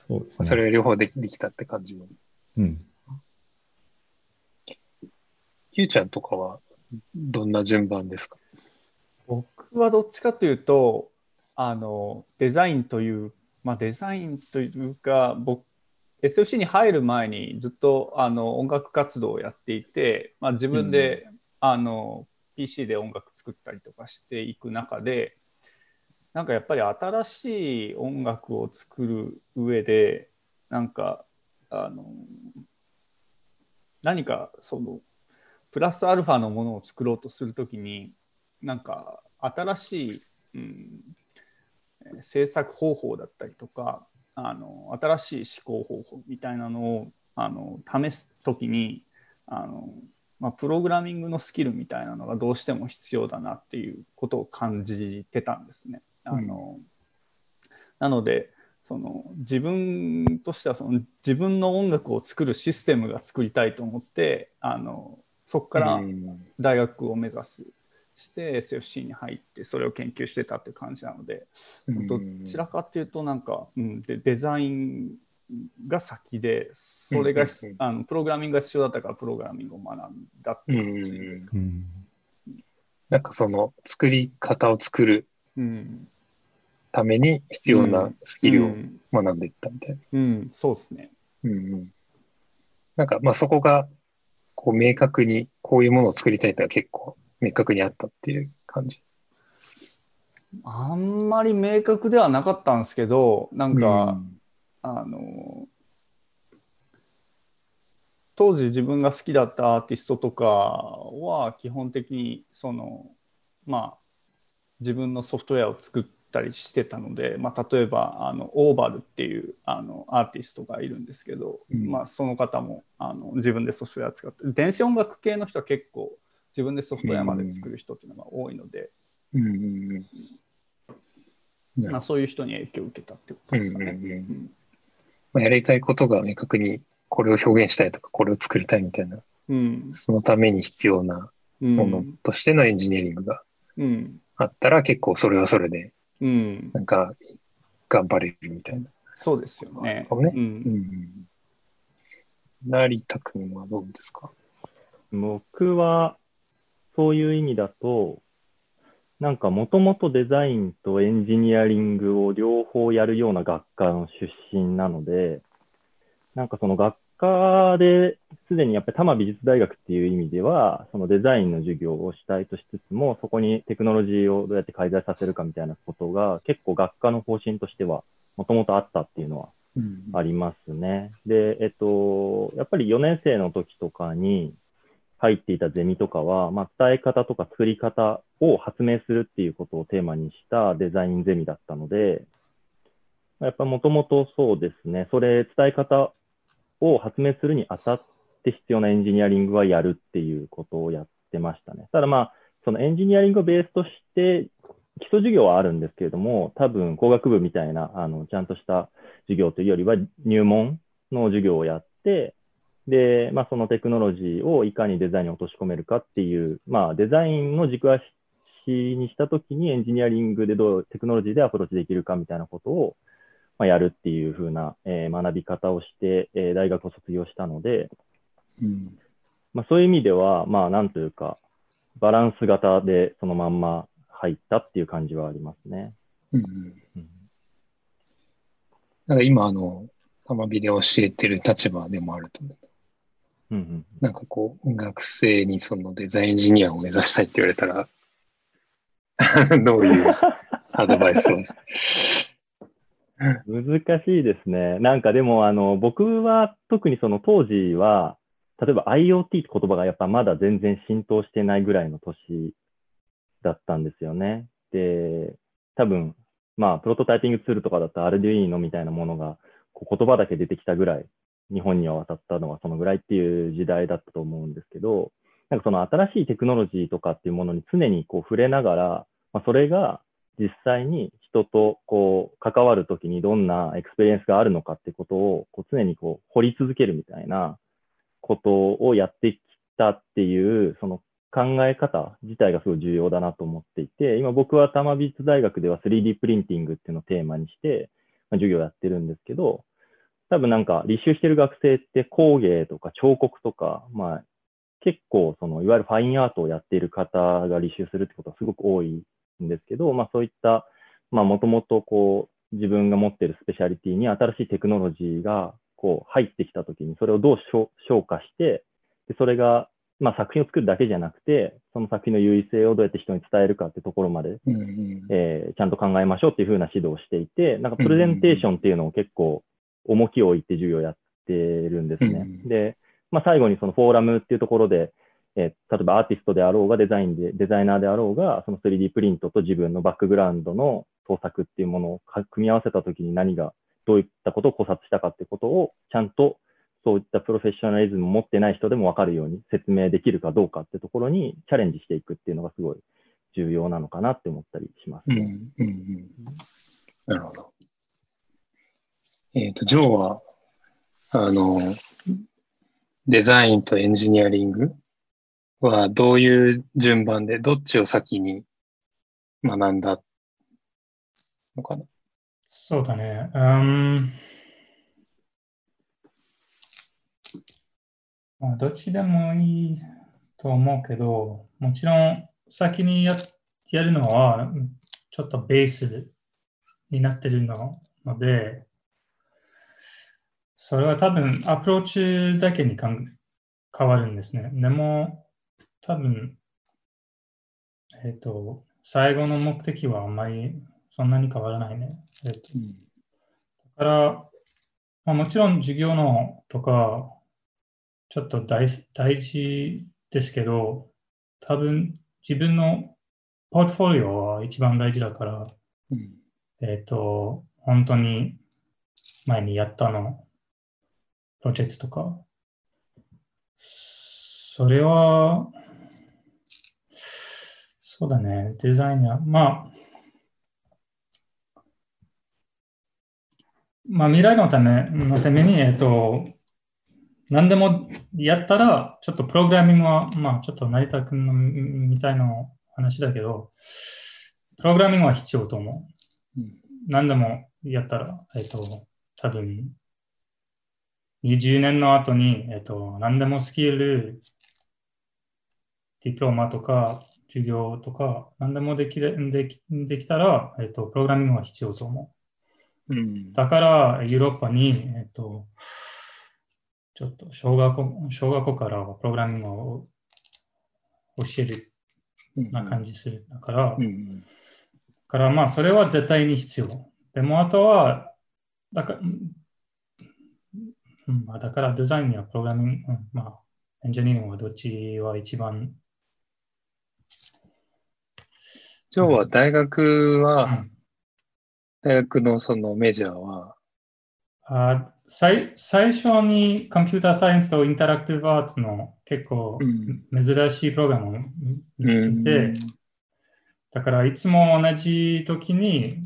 そうですね。それが両方でできたって感じの。うん。ゆうちゃんとかはどんな順番ですか？僕はどっちかというとあのデザインという、まあ、デザインというか僕 SOC に入る前にずっとあの音楽活動をやっていて、まあ、自分で、うん、あの PC で音楽作ったりとかしていく中でなんかやっぱり新しい音楽を作る上でなんかあの何かそのプラスアルファのものを作ろうとするときになんか新しい、うん、制作方法だったりとかあの新しい思考方法みたいなのをあの試す時にあの、まあ、プログラミングのスキルみたいなのがどうしても必要だなっていうことを感じてたんですね。あのなのでその自分としてはその自分の音楽を作るシステムが作りたいと思ってあのそこから大学を目指すして SFC に入ってそれを研究してたって感じなのでどちらかっていうとなんか、うん、でデザインが先でそれが、あのプログラミングが必要だったからプログラミングを学んだって感じですか。なんかその作り方を作るために必要なスキルを学んでいったみたいな。うん、うん、そうですね。うんうん。なんかまあそこがこう明確にこういうものを作りたいってのは結構明確にあったっていう感じ。あんまり明確ではなかったんですけど、なんか、うん、あの、当時自分が好きだったアーティストとかは基本的にそのまあ自分のソフトウェアを作ったりしてたので、まあ、例えばあのオーバルっていうあのアーティストがいるんですけど、うん、まあ、その方もあの自分でソフトウェア使って電子音楽系の人は結構自分でソフトウェアまで作る人っていうのが多いので、うんまあ、そういう人に影響を受けたってことですかね。まあ、やりたいことが明確にこれを表現したいとかこれを作りたいみたいな、うん、そのために必要なものとしてのエンジニアリングがあったら結構それはそれでうん、なんか頑張れるみたいな。そうですよね。ね。うん、うん、成田君はどうですか？僕はそういう意味だと、なんかもともとデザインとエンジニアリングを両方やるような学科の出身なので、なんかその学科ですでにやっぱり多摩美術大学っていう意味では、そのデザインの授業を主体としつつも、そこにテクノロジーをどうやって介在させるかみたいなことが、結構学科の方針としては、もともとあったっていうのはありますね。うん、で、えっと、やっぱり4年生の時とかに入っていたゼミとかは、まあ、伝え方とか作り方を発明するっていうことをテーマにしたデザインゼミだったので、やっぱもともとそうですね、それ伝え方を発明するにあたって必要なエンジニアリングはやるっていうことをやってましたね。ただまあ、そのエンジニアリングをベースとして、基礎授業はあるんですけれども、多分工学部みたいな、あの、ちゃんとした授業というよりは入門の授業をやって、で、まあ、そのテクノロジーをいかにデザインに落とし込めるかっていう、まあ、デザインの軸足にしたときにエンジニアリングでどうテクノロジーでアプローチできるかみたいなことを、まあ、やるっていう風な、えー、学び方をして、えー、大学を卒業したので、うんまあ、そういう意味では、まあ、なんというか、バランス型でそのまんま入ったっていう感じはありますね。うん、うん、なんか今、あの、玉美で教えてる立場でもあると思う。うんうん、なんかこう、学生にそのデザインエンジニアを目指したいって言われたら <laughs> どういう <laughs> アドバイスを？難しいですね。なんかでも、あの、僕は特にその当時は、例えば IoT って言葉がやっぱまだ全然浸透してないぐらいの年だったんですよね。で、多分、まあ、プロトタイピングツールとかだったら Arduino みたいなものが言葉だけ出てきたぐらい、日本に渡ったのはそのぐらいっていう時代だったと思うんですけど、なんかその新しいテクノロジーとかっていうものに常にこう触れながら、まあ、それが実際に人とこう関わるときにどんなエクスペリエンスがあるのかってことをこう常にこう掘り続けるみたいなことをやってきたっていうその考え方自体がすごい重要だなと思っていて、今僕は多摩美術大学では 3D プリンティングっていうのをテーマにして、授業をやってるんですけど、多分なんか履修してる学生って工芸とか彫刻とか、まあ結構そのいわゆるファインアートをやっている方が履修するってことはすごく多いんですけど、まあそういったまあ、もともとこう、自分が持っているスペシャリティに新しいテクノロジーがこう入ってきたときに、それをどう消化して、でそれが、まあ、作品を作るだけじゃなくて、その作品の優位性をどうやって人に伝えるかってところまで、うんうん、えー、ちゃんと考えましょうっていうふうな指導をしていて、なんかプレゼンテーションっていうのを結構重きを置いて授業をやってるんですね。うんうん、で、まあ、最後にそのフォーラムっていうところで、えー、例えばアーティストであろうがデザインで、デザイナーであろうが、その 3D プリントと自分のバックグラウンドの創作っていうものを組み合わせたときに何が、どういったことを考察したかってことを、ちゃんとそういったプロフェッショナリズムを持ってない人でも分かるように説明できるかどうかってところにチャレンジしていくっていうのがすごい重要なのかなって思ったりします、うん、うん、うん。なるほど。えっ、と、ジョーは、あの、デザインとエンジニアリングはどういう順番で、どっちを先に学んだのかな？そうだね。うんまあ、どっちでもいいと思うけど、もちろん先にややるのはちょっとベースになってるので、それは多分アプローチだけに変わるんですね。でも多分、えっ、と、最後の目的はあんまりそんなに変わらないね。えっとだから、まあ、もちろん授業のとか、ちょっと大大事ですけど、多分自分のポートフォリオは一番大事だから、うん。えっ、と、本当に前にやったの、プロジェクトとか、それは、そうだね、デザイナー、まあ、まあ、未来のためのために、えっと、何でもやったら、ちょっとプログラミングは、まあ、ちょっと成田君のみたいな話だけど、プログラミングは必要と思う。うん。何でもやったら、えっと、多分20年の後に、えっと、何でもスキル、ディプロマとか、授業とか、何でもできるできできたら、えっと、プログラミングは必要と思う。うん。だから、ヨーロッパに、えっと、ちょっと小学校小学校からプログラミングを教えるうん。な感じする。だから、うん。だからまあそれは絶対に必要。でもあとは、だから、うん。まあ、だからデザインやプログラミング、うん。まあエンジニアリングはどっちは一番、ジョーは大学は、うん。大学のそのメジャーは、あ最最初にコンピューターサイエンスとインタラクティブアーツの結構うん。珍しいプログラムを見つけて、だからいつも同じ時に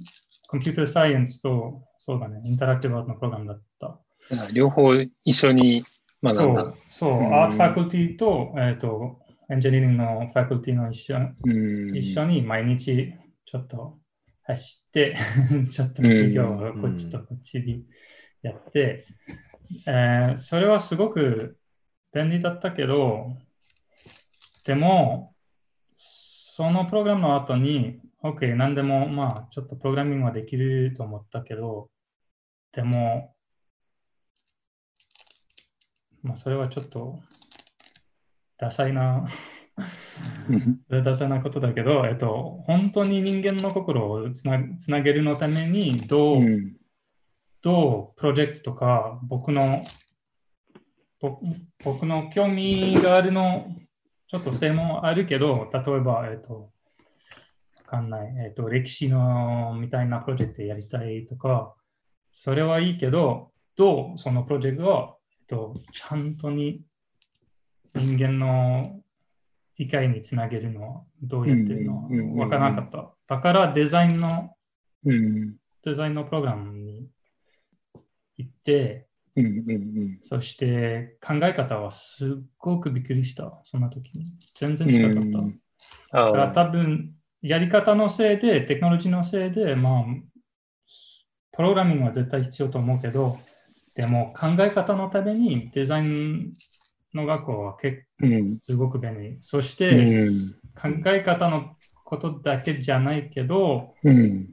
コンピューターサイエンスとそうだね、インタラクティブアーツのプログラムだった。うん両方一緒に学んだそう。、そう、うんアートファクルティと、えっ、と、エンジニアリングのファクルティの一緒うん。一緒に毎日ちょっと走って、<laughs> ちょっと授業をこっちとこっちにやって、えーそれはすごく便利だったけど、でも、そのプログラムの後に、OK、何でも、まあ、ちょっとプログラミングはできると思ったけど、でも、まあ、それはちょっと、ダサいな。ダサなことだけど、えっと、本当に人間の心をつなつなげるのためにどう、うん。どうプロジェクトとか僕の僕僕の興味があるのちょっと専門あるけど、例えば、えっと、わかんない、えっと、歴史のみたいなプロジェクトやりたいとか、それはいいけど、どうそのプロジェクトを、えっと、ちゃんとに人間の理解につなげるのはどうやってるのうんうんうんうんわからなかった。だからデザインのうん。デザインのプログラムに行って、うん。うん。そして考え方はすっごくびっくりした、そんな時に。全然違かった。うんだからあ多分、やり方のせいで、テクノロジーのせいで、まあ、プログラミングは絶対必要と思うけど、でも考え方のためにデザインの学校は結構うん。すごく便利。そしうて、ん。考え方のことだけじゃないけど、うん。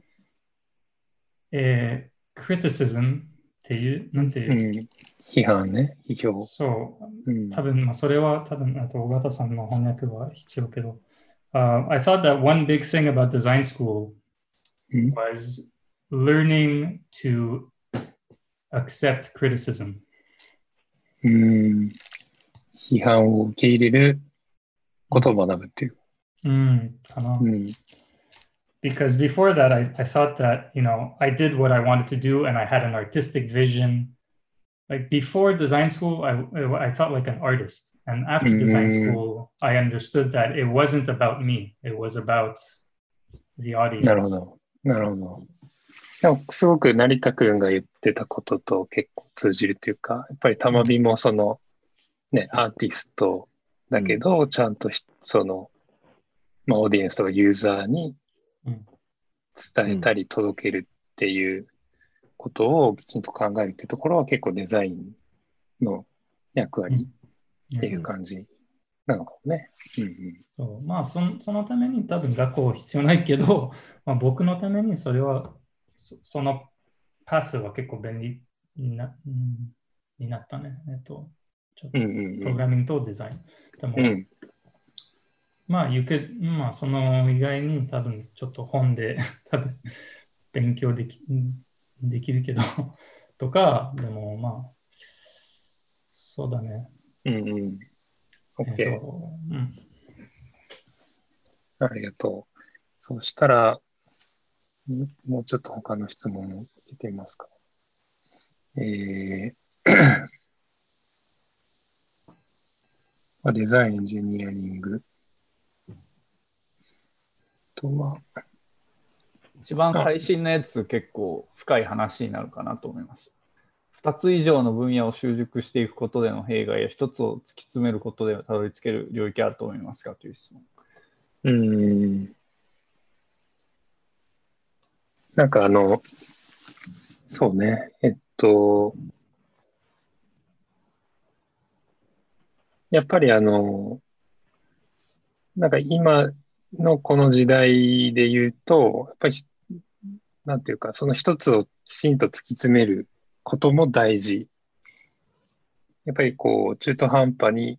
えー、criticism っていう、なんてういう、ん。批判ね。批評。そう、うん。多分、まあ、それは多分、あと、尾形さんの翻訳は必要けど、uh, I thought that one big thing about design school うん was learning to accept criticism. うん。批判を受け入れることを学ぶっていう。うん、かな。うん。 because before that I, I thought that you know i did what i wanted to do and i had an artistic vision like before design school i, I felt like an artist And after design school, I understood that it wasn't about me, it was about the audience. なるほど。なるほど。 でも、すごく成田くんが言ってたことと結構通じるというか、やっぱりたまびもその、ね、アーティストだけど、ちゃんとひその、まあ、オーディエンスとかユーザーにうん。伝えたり届けるっていうことをきちんと考えるっていうところは結構デザインの役割っていう感じなのかもね。うんうん。そう。まあその、そのために多分学校必要ないけど、まあ、僕のためにそれは、そそのパスは結構便利にな,、うん、になったね。えっと、ちょっとプログラミングとデザイン。でも、うん。うんまあ、you could まあ、その以外に多分ちょっと本で <laughs> 多分勉強できできるけど、<laughs> とか、でもまあ、そうだね。うんうん。え OK、っとうんありがとう。そうしたら、んもうちょっと他の質問を聞いてみますか？えー <coughs> まあデザイン、エンジニアリング。あとは、一番最新のやつ結構深い話になるかなと思います。2つ以上の分野を習熟していくことでの弊害や1つを突き詰めることでたどり着ける領域あると思いますかという質問。うーん。なんかあの、そうね、えっと、やっぱりあの、なんか今のこの時代で言うと、やっぱり、なんていうか、その一つをきちんと突き詰めることも大事。やっぱりこう、中途半端に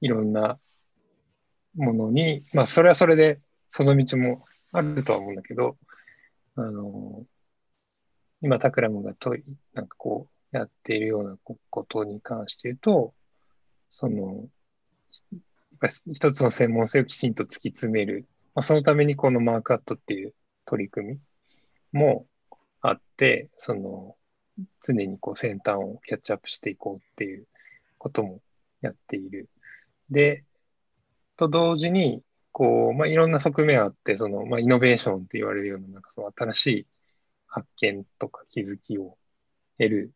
いろんなものに、まあ、それはそれで、その道もあるとは思うんだけど、あの、今、タクラムがとい、なんかこう、やっているようなことに関して言うと、その、やっぱり一つの専門性をきちんと突き詰める。まあ、そのためにこのマークアットっていう取り組みもあって、その、常にこう先端をキャッチアップしていこうっていうこともやっている。で、と同時に、こう、まあ、いろんな側面あって、その、まあ、イノベーションって言われるような、なんかその新しい発見とか気づきを得る、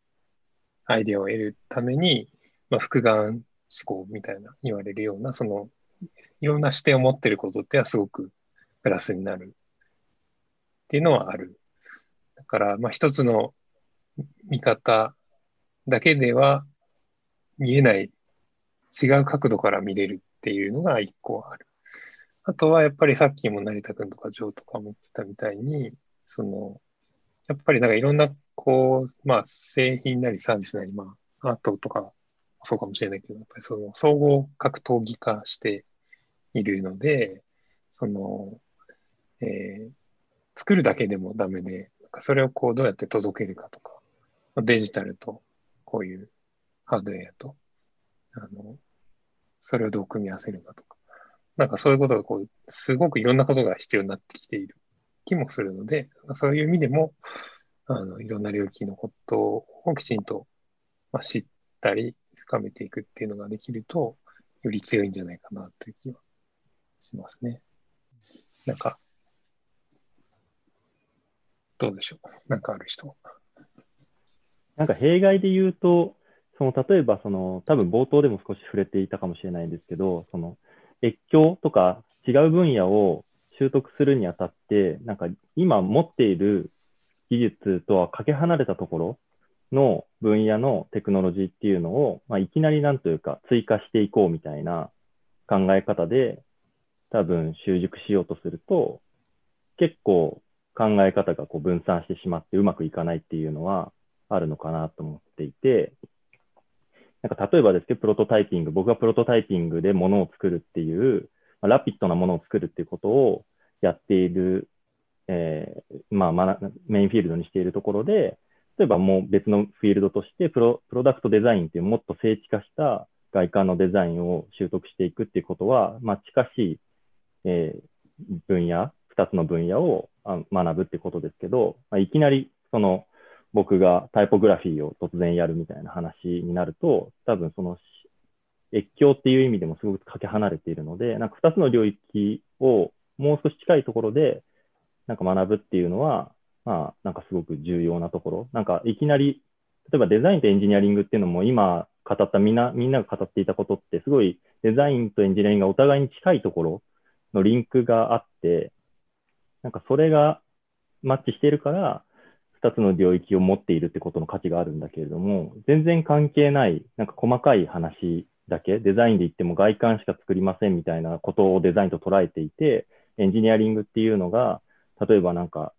アイデアを得るために、まあ、複眼思考みたいな言われるような、その、いろんな視点を持ってることってはすごくプラスになるっていうのはある。だから、まあ、一つの見方だけでは見えない違う角度から見れるっていうのが一個ある。あとはやっぱりさっきも成田くんとかジョーとかも言ってたみたいに、その、やっぱりなんかいろんなこう、まあ製品なりサービスなり、まあアートとかそうかもしれないけど、やっぱりその総合格闘技化しているので、その、えー作るだけでもダメで、なんかそれをこうどうやって届けるかとか、デジタルとこういうハードウェアと、あの、それをどう組み合わせるかとか、なんかそういうことがこう、すごくいろんなことが必要になってきている気もするので、そういう意味でも、あの、いろんな領域のことをきちんと、まあ、知ったり、深めていくっていうのができると、より強いんじゃないかなという気はしますね。なんか、どうでしょう？なんかある人。なんか弊害で言うと、その例えばその多分冒頭でも少し触れていたかもしれないんですけど、その越境とか違う分野を習得するにあたって、なんか今持っている技術とはかけ離れたところの分野のテクノロジーっていうのを、まあ、いきなりなんというか追加していこうみたいな考え方で多分習熟しようとすると、結構考え方がこう分散してしまってうまくいかないっていうのはあるのかなと思っていて、なんか例えばですけど、プロトタイピング、僕がプロトタイピングでものを作るっていう、まあラピッドなものを作るっていうことをやっている、えーまあ、まあメインフィールドにしているところで、例えばもう別のフィールドとしてプロ、プロダクトデザインっていうもっと精緻化した外観のデザインを習得していくっていうことは、まあ、近しい、えー分野、2つの分野をあ学ぶってことですけど、まあ、いきなりその僕がタイポグラフィーを突然やるみたいな話になると、多分その越境っていう意味でもすごくかけ離れているので、なんか2つの領域をもう少し近いところで、なんか学ぶっていうのは、まあ、なんかすごく重要なところ。なんかいきなり、例えばデザインとエンジニアリングっていうのも今語ったみんな、みんなが語っていたことってすごいデザインとエンジニアリングがお互いに近いところのリンクがあって、なんかそれがマッチしているから、2つの領域を持っているってことの価値があるんだけれども、全然関係ない、なんか細かい話だけ、デザインで言っても外観しか作りませんみたいなことをデザインと捉えていて、エンジニアリングっていうのが、例えばなんか、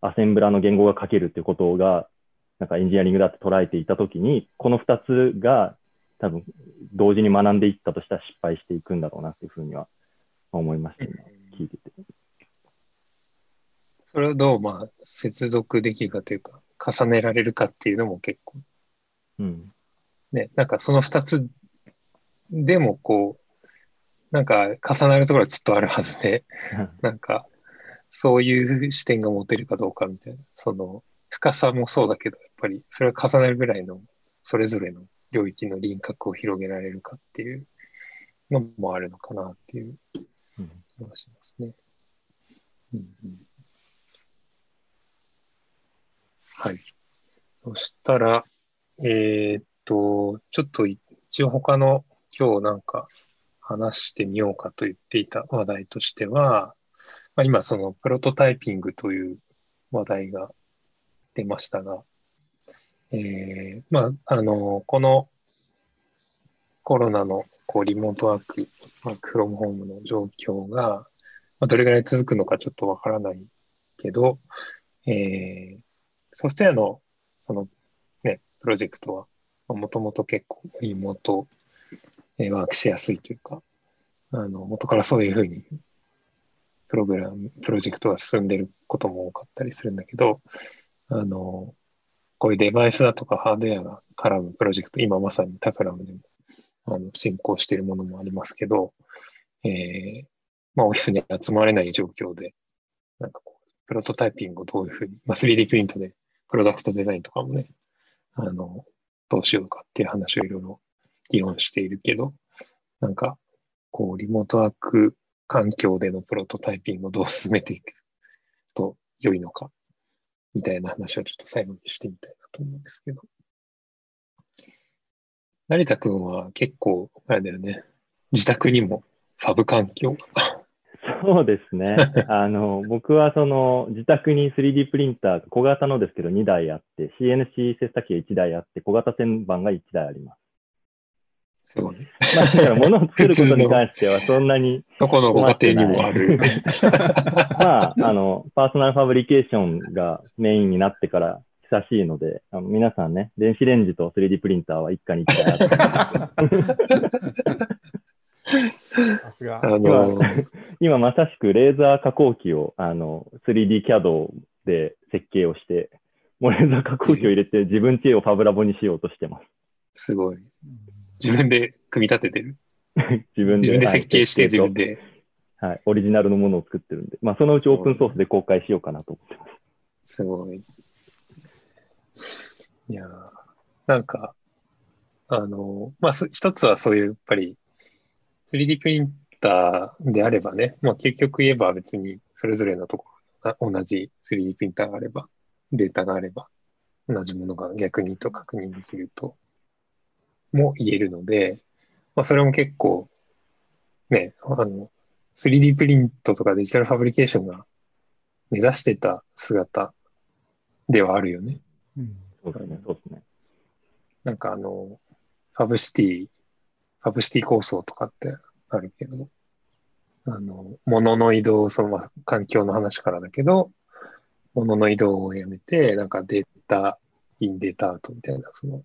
アセンブラの言語が書けるってことが、なんかエンジニアリングだって捉えていたときに、この2つが多分同時に学んでいったとしたら失敗していくんだろうなっていうふうには思いました、今聞いてて。それをどう、まあ、接続できるかというか、重ねられるかっていうのも結構。うん。ね、なんかその二つでもこう、なんか重なるところはちょっとあるはずで、なんかそういう視点が持てるかどうかみたいな、その深さもそうだけど、やっぱりそれを重ねるぐらいのそれぞれの領域の輪郭を広げられるかっていうのもあるのかなっていう気がしますね。うんうんはい。そしたら、えー、っと、ちょっと一応他の今日なんか話してみようかと言っていた話題としては、まあ、今そのプロトタイピングという話題が出ましたが、えー、まあ、あの、このコロナのこうリモートワーク、ワークフロムホームの状況が、まあ、どれぐらい続くのかちょっとわからないけど、えー、ソフトウェアの、その、ね、プロジェクトは、もともと結構リモート、え、ワークしやすいというか、あの、元からそういうふうに、プログラム、プロジェクトが進んでることも多かったりするんだけど、あの、こういうデバイスだとかハードウェアが絡むプロジェクト、今まさにタクラムでもあの進行しているものもありますけど、えー、まあ、オフィスに集まれない状況で、なんかこう、プロトタイピングをどういうふうに、まあ、3D プリントでプロダクトデザインとかもね、あの、どうしようかっていう話をいろいろ議論しているけど、なんか、こう、リモートワーク環境でのプロトタイピングをどう進めていくと良いのか、みたいな話をちょっと最後にしてみたいなと思うんですけど。成田くんは結構、あれだよね、自宅にもファブ環境？がそうですね。<laughs> あの、僕はその自宅に 3D プリンター、小型のですけど2台あって、CNC 切削機が1台あって、小型旋盤が1台あります。そうね。まあ、だから物を作ることに関してはそんなに。<laughs> どこのご家庭にもある。<laughs> まあ、あの、パーソナルファブリケーションがメインになってから久しいので、あの皆さんね、電子レンジと 3D プリンターは一家に一台あ。さすが。あのー、今まさしくレーザー加工機をあの 3D キャドで設計をして、もうレーザー加工機を入れて自分家をファブラボにしようとしてます。すごい。自分で組み立ててる。<laughs> 自分で自分で設計して、自分で。はい、オリジナルのものを作ってるんで、まあ、そのうちオープンソースで公開しようかなと思ってます。すごい。いやなんか、あの、まあ、一つはそういう、やっぱり、3D プリンターであればね、まあ、結局言えば別にそれぞれのところ同じ 3D プリンターがあれば、データがあれば、同じものが逆にと確認できるとも言えるので、まあ、それも結構、ね、あの、3D プリントとかデジタルファブリケーションが目指してた姿ではあるよね。うん、そうですね、そうですね。なんかあの、 Fab City Fab City 構想とかってあるけど、あの、物の移動、その環境の話からだけど、物の移動をやめて、なんかデータ、インデータアウトみたいな、その、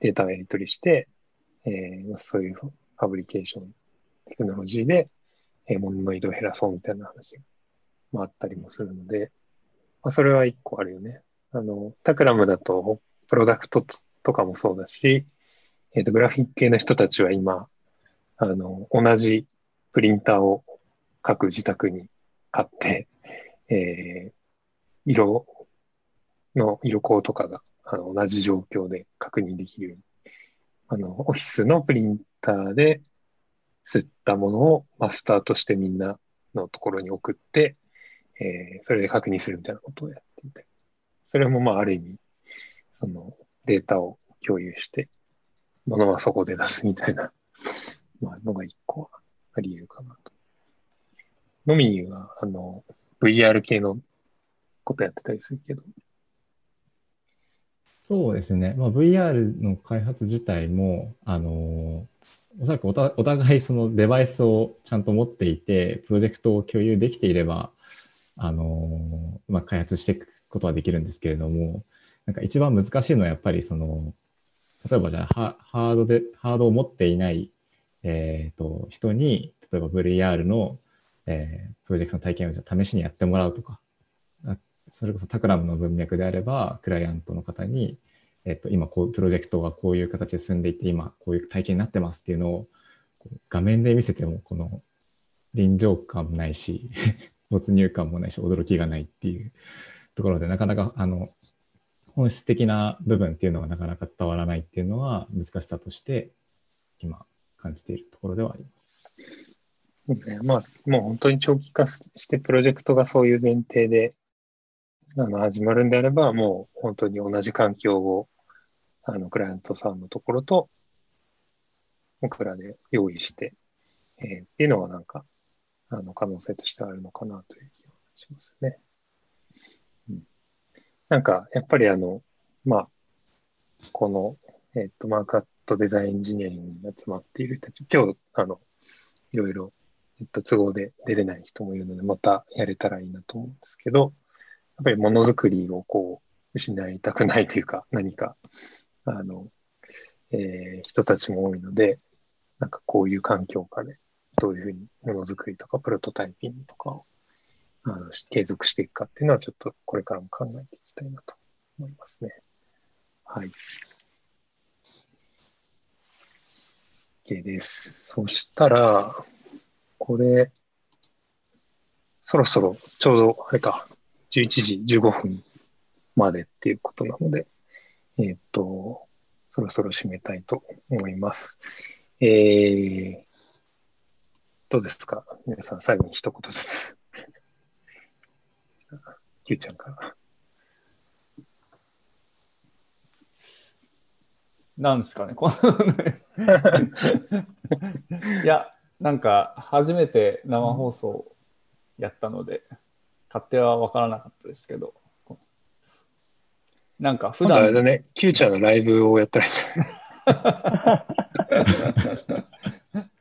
データをやり取りして、えー、そういうファブリケーションテクノロジーで、えー、物の移動を減らそうみたいな話もあったりもするので、まあ、それは一個あるよね。あの、タクラムだと、プロダクトとかもそうだし、えっ、ー、と、グラフィック系の人たちは今、あの、同じプリンターを各自宅に買って、えー、色の色光とかがあの同じ状況で確認できるように、あの、オフィスのプリンターで吸ったものをマスターとしてみんなのところに送って、えー、それで確認するみたいなことをやっていて、それもまあある意味、そのデータを共有して、ものはそこで出すみたいな、まあ、のが一個あり得るかなと。のみは、あの、VR 系のことやってたりするけど。そうですね。まあ、VR の開発自体も、あの、おそらくお互いそのデバイスをちゃんと持っていて、プロジェクトを共有できていれば、あの、まあ、開発していくことはできるんですけれども、なんか一番難しいのはやっぱりその、例えばじゃあハードで、ハードを持っていない、えーと、人に、例えば VR の、えー、プロジェクトの体験をじゃ試しにやってもらうとか、それこそタクラムの文脈であれば、クライアントの方に、えっと、今こう、プロジェクトがこういう形で進んでいて、今こういう体験になってますっていうのを画面で見せても、この臨場感もないし、<laughs> 没入感もないし、驚きがないっていうところで、なかなかあの本質的な部分っていうのがなかなか伝わらないっていうのは難しさとして今感じているところではあります。ね、まあ、もう本当に長期化してプロジェクトがそういう前提であの始まるんであれば、もう本当に同じ環境をあのクライアントさんのところと僕らで用意して、えー、っていうのはなんかあの可能性としてあるのかなという気がしますね。なんか、やっぱりあの、まあ、この、えっ、と、マーカットデザインエンジニアリングに集まっている人たち、今日、あの、いろいろ、えっと、都合で出れない人もいるので、またやれたらいいなと思うんですけど、やっぱりものづくりをこう、失いたくないというか、何か、あの、えー、人たちも多いので、なんかこういう環境下で、どういうふうにものづくりとか、プロトタイピングとかをあの継続していくかっていうのは、ちょっとこれからも考えていきたいなと思いますね。はい。OK です。そしたら、これ、そろそろちょうど、あれか、11時15分までっていうことなので、えっ、ー、と、そろそろ締めたいと思います。えー、どうですか？皆さん、最後に一言ずつ。Q ちゃんから。なんですかね、このいや、なんか初めて生放送やったので、勝手は分からなかったですけど、なんか普段。あれだね、Q ちゃんのライブをやったりして。<laughs>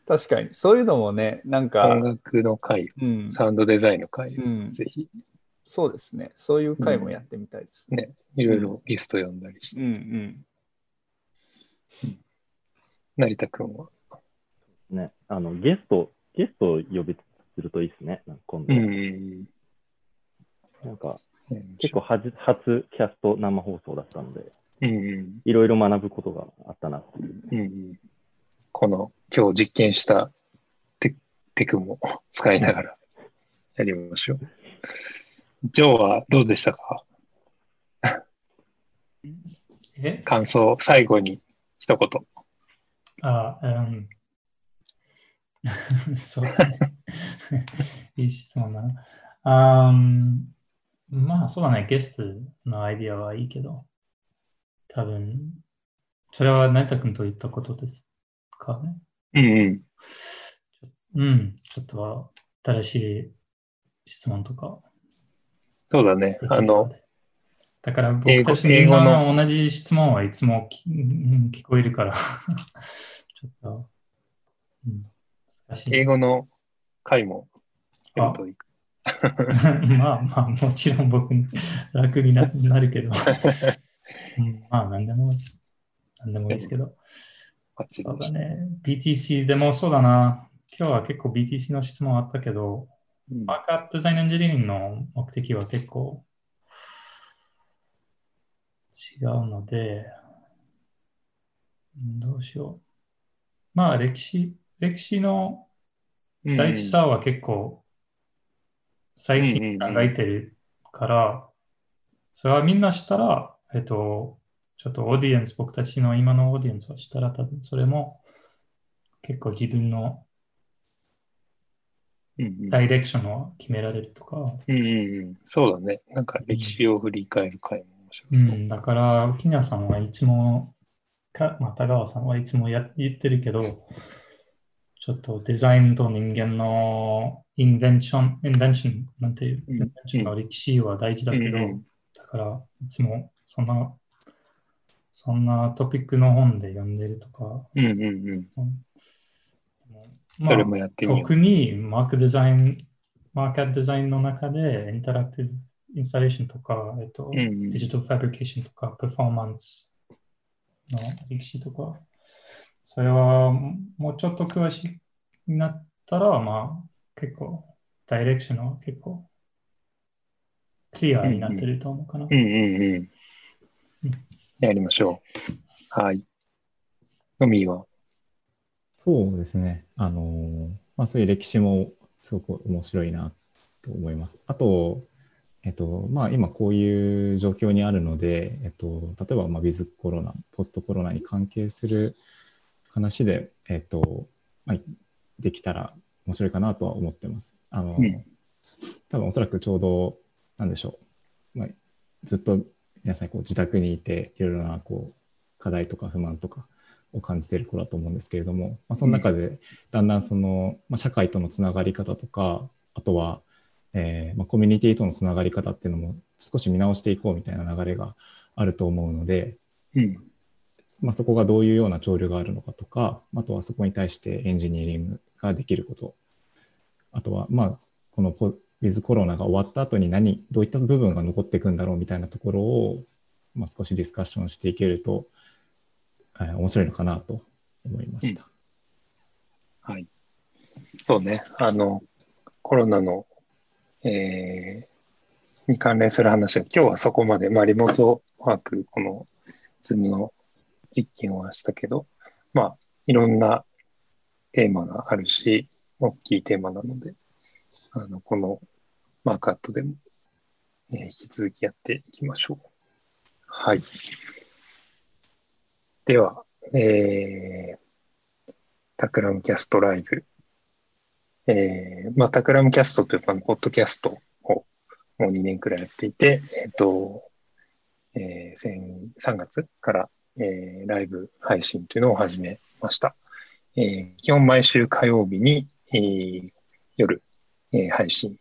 確かに、そういうのもね、なんか。音楽の会、うん、サウンドデザインの会、うん、ぜひそうですね。そういう回もやってみたいですね。うん、ねいろいろゲスト呼んだりして。うんうん。成田君は？ね、あの、ゲスト、ゲストを呼びするといいですね。なんか今度。うん。なんか、結構初初キャスト生放送だったので、いろいろ学ぶことがあったなっていう、うんうん、この今日実験したテテクも使いながらやりましょう。ジョーはどうでしたか？え？感想、最後に一言。あ、うん。<laughs> そうね。<laughs> いい質問だな。あまあ、そうだね。ゲストのアイディアはいいけど、多分、それは成田君と言ったことですかね？うんうん。うん、ちょっと新しい質問とかそうだね。あの、だから僕たちみんな同じ質問はいつも聞こえるから <laughs> ちょっと、うん、難しい。英語の回もやるといい。<laughs> まあまあ、もちろん僕楽にななるけど、<laughs> うん、まあ何でも、何でもいいですけど。そうだね。BTC でもそうだな。今日は結構 BTC の質問あったけど、マーカットデザインエンジニアリングの目的は結構違うので、どうしよう。まあ、歴史、歴史の大事さは結構最近考えてるから、それはみんなしたら、えっと、ちょっとオーディエンス、僕たちの今のオーディエンスをしたら多分それも結構自分のダイレクションを決められるとか、うんうんうん。そうだね。なんか歴史を振り返る回も面白うそう。ん、だから、沖縄さんはいつも、かまあ、田川さんはいつもや言ってるけど、ちょっとデザインと人間のインベンション、インベンション、なんていう、うんインベンションの歴史は大事だけど、うんうんだから、いつもそんな、そんなトピックの本で読んでるとか、うんうんうん。うんそれもやってみよ特にマークデザイン、マーケットデザインの中でインタラクティブインスタレーションとか、えっと、うんうんデジタルファブリケーションとか、パフォーマンスの歴史とか、それはもうちょっと詳しくなったら、まあ結構、ダイレクションは結構クリアになってると思うかな。う。うんうんうん。やりましょう。はい。のみは。そうですね。あのーまあ、そういう歴史もすごく面白いなと思います。あと、えっと、まあ、今こういう状況にあるので、えっと、例えば、まあ、ウィズコロナ、ポストコロナに関係する話で、えっと、まあ、できたら面白いかなとは思ってます。あの、うん多分おそらくちょうど、なんでしょう。まあ、ずっと皆さんこう自宅にいて、いろいろなこう課題とか不満とかを感じている頃だと思うんですけれども、まあ、その中でだんだんその、まあ、社会とのつながり方とか、あとは、えーまあ、コミュニティとのつながり方っていうのも少し見直していこうみたいな流れがあると思うので、うん。まあ、そこがどういうような潮流があるのかとか、あとはそこに対してエンジニアリングができること、あとは、まあ、このポウィズコロナが終わった後に何、どういった部分が残っていくんだろうみたいなところを、まあ、少しディスカッションしていけると、えー面白いのかなと思いました。はい。そうね。あの、コロナの、えーに関連する話は、今日はそこまで、まあ、リモートワーク、この、ズームの実験はしたけど、まあ、いろんなテーマがあるし、大きいテーマなので、あの、このマークアットでも、えー引き続きやっていきましょう。はい。では、えー、タクラムキャストライブ。えー、まあ、タクラムキャストというか、ポッドキャストをもう2年くらいやっていて、えっ、と、えー先3月から、えーライブ配信というのを始めました。えー基本毎週火曜日に、えー夜、えー配信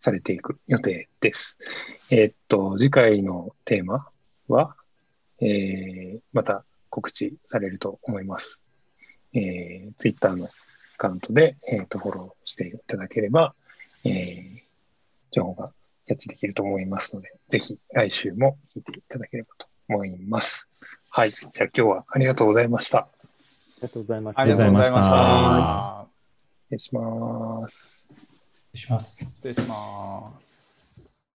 されていく予定です。えーっと、次回のテーマは、えーまた告知されると思います。えー、Twitter のアカウントで、えーとフォローしていただければ、えー情報がキャッチできると思いますので、ぜひ来週も聞いていただければと思います。はい。じゃあ今日はありがとうございました。ありがとうございました。ありがとうございましあた。失礼します。失礼します。失礼します。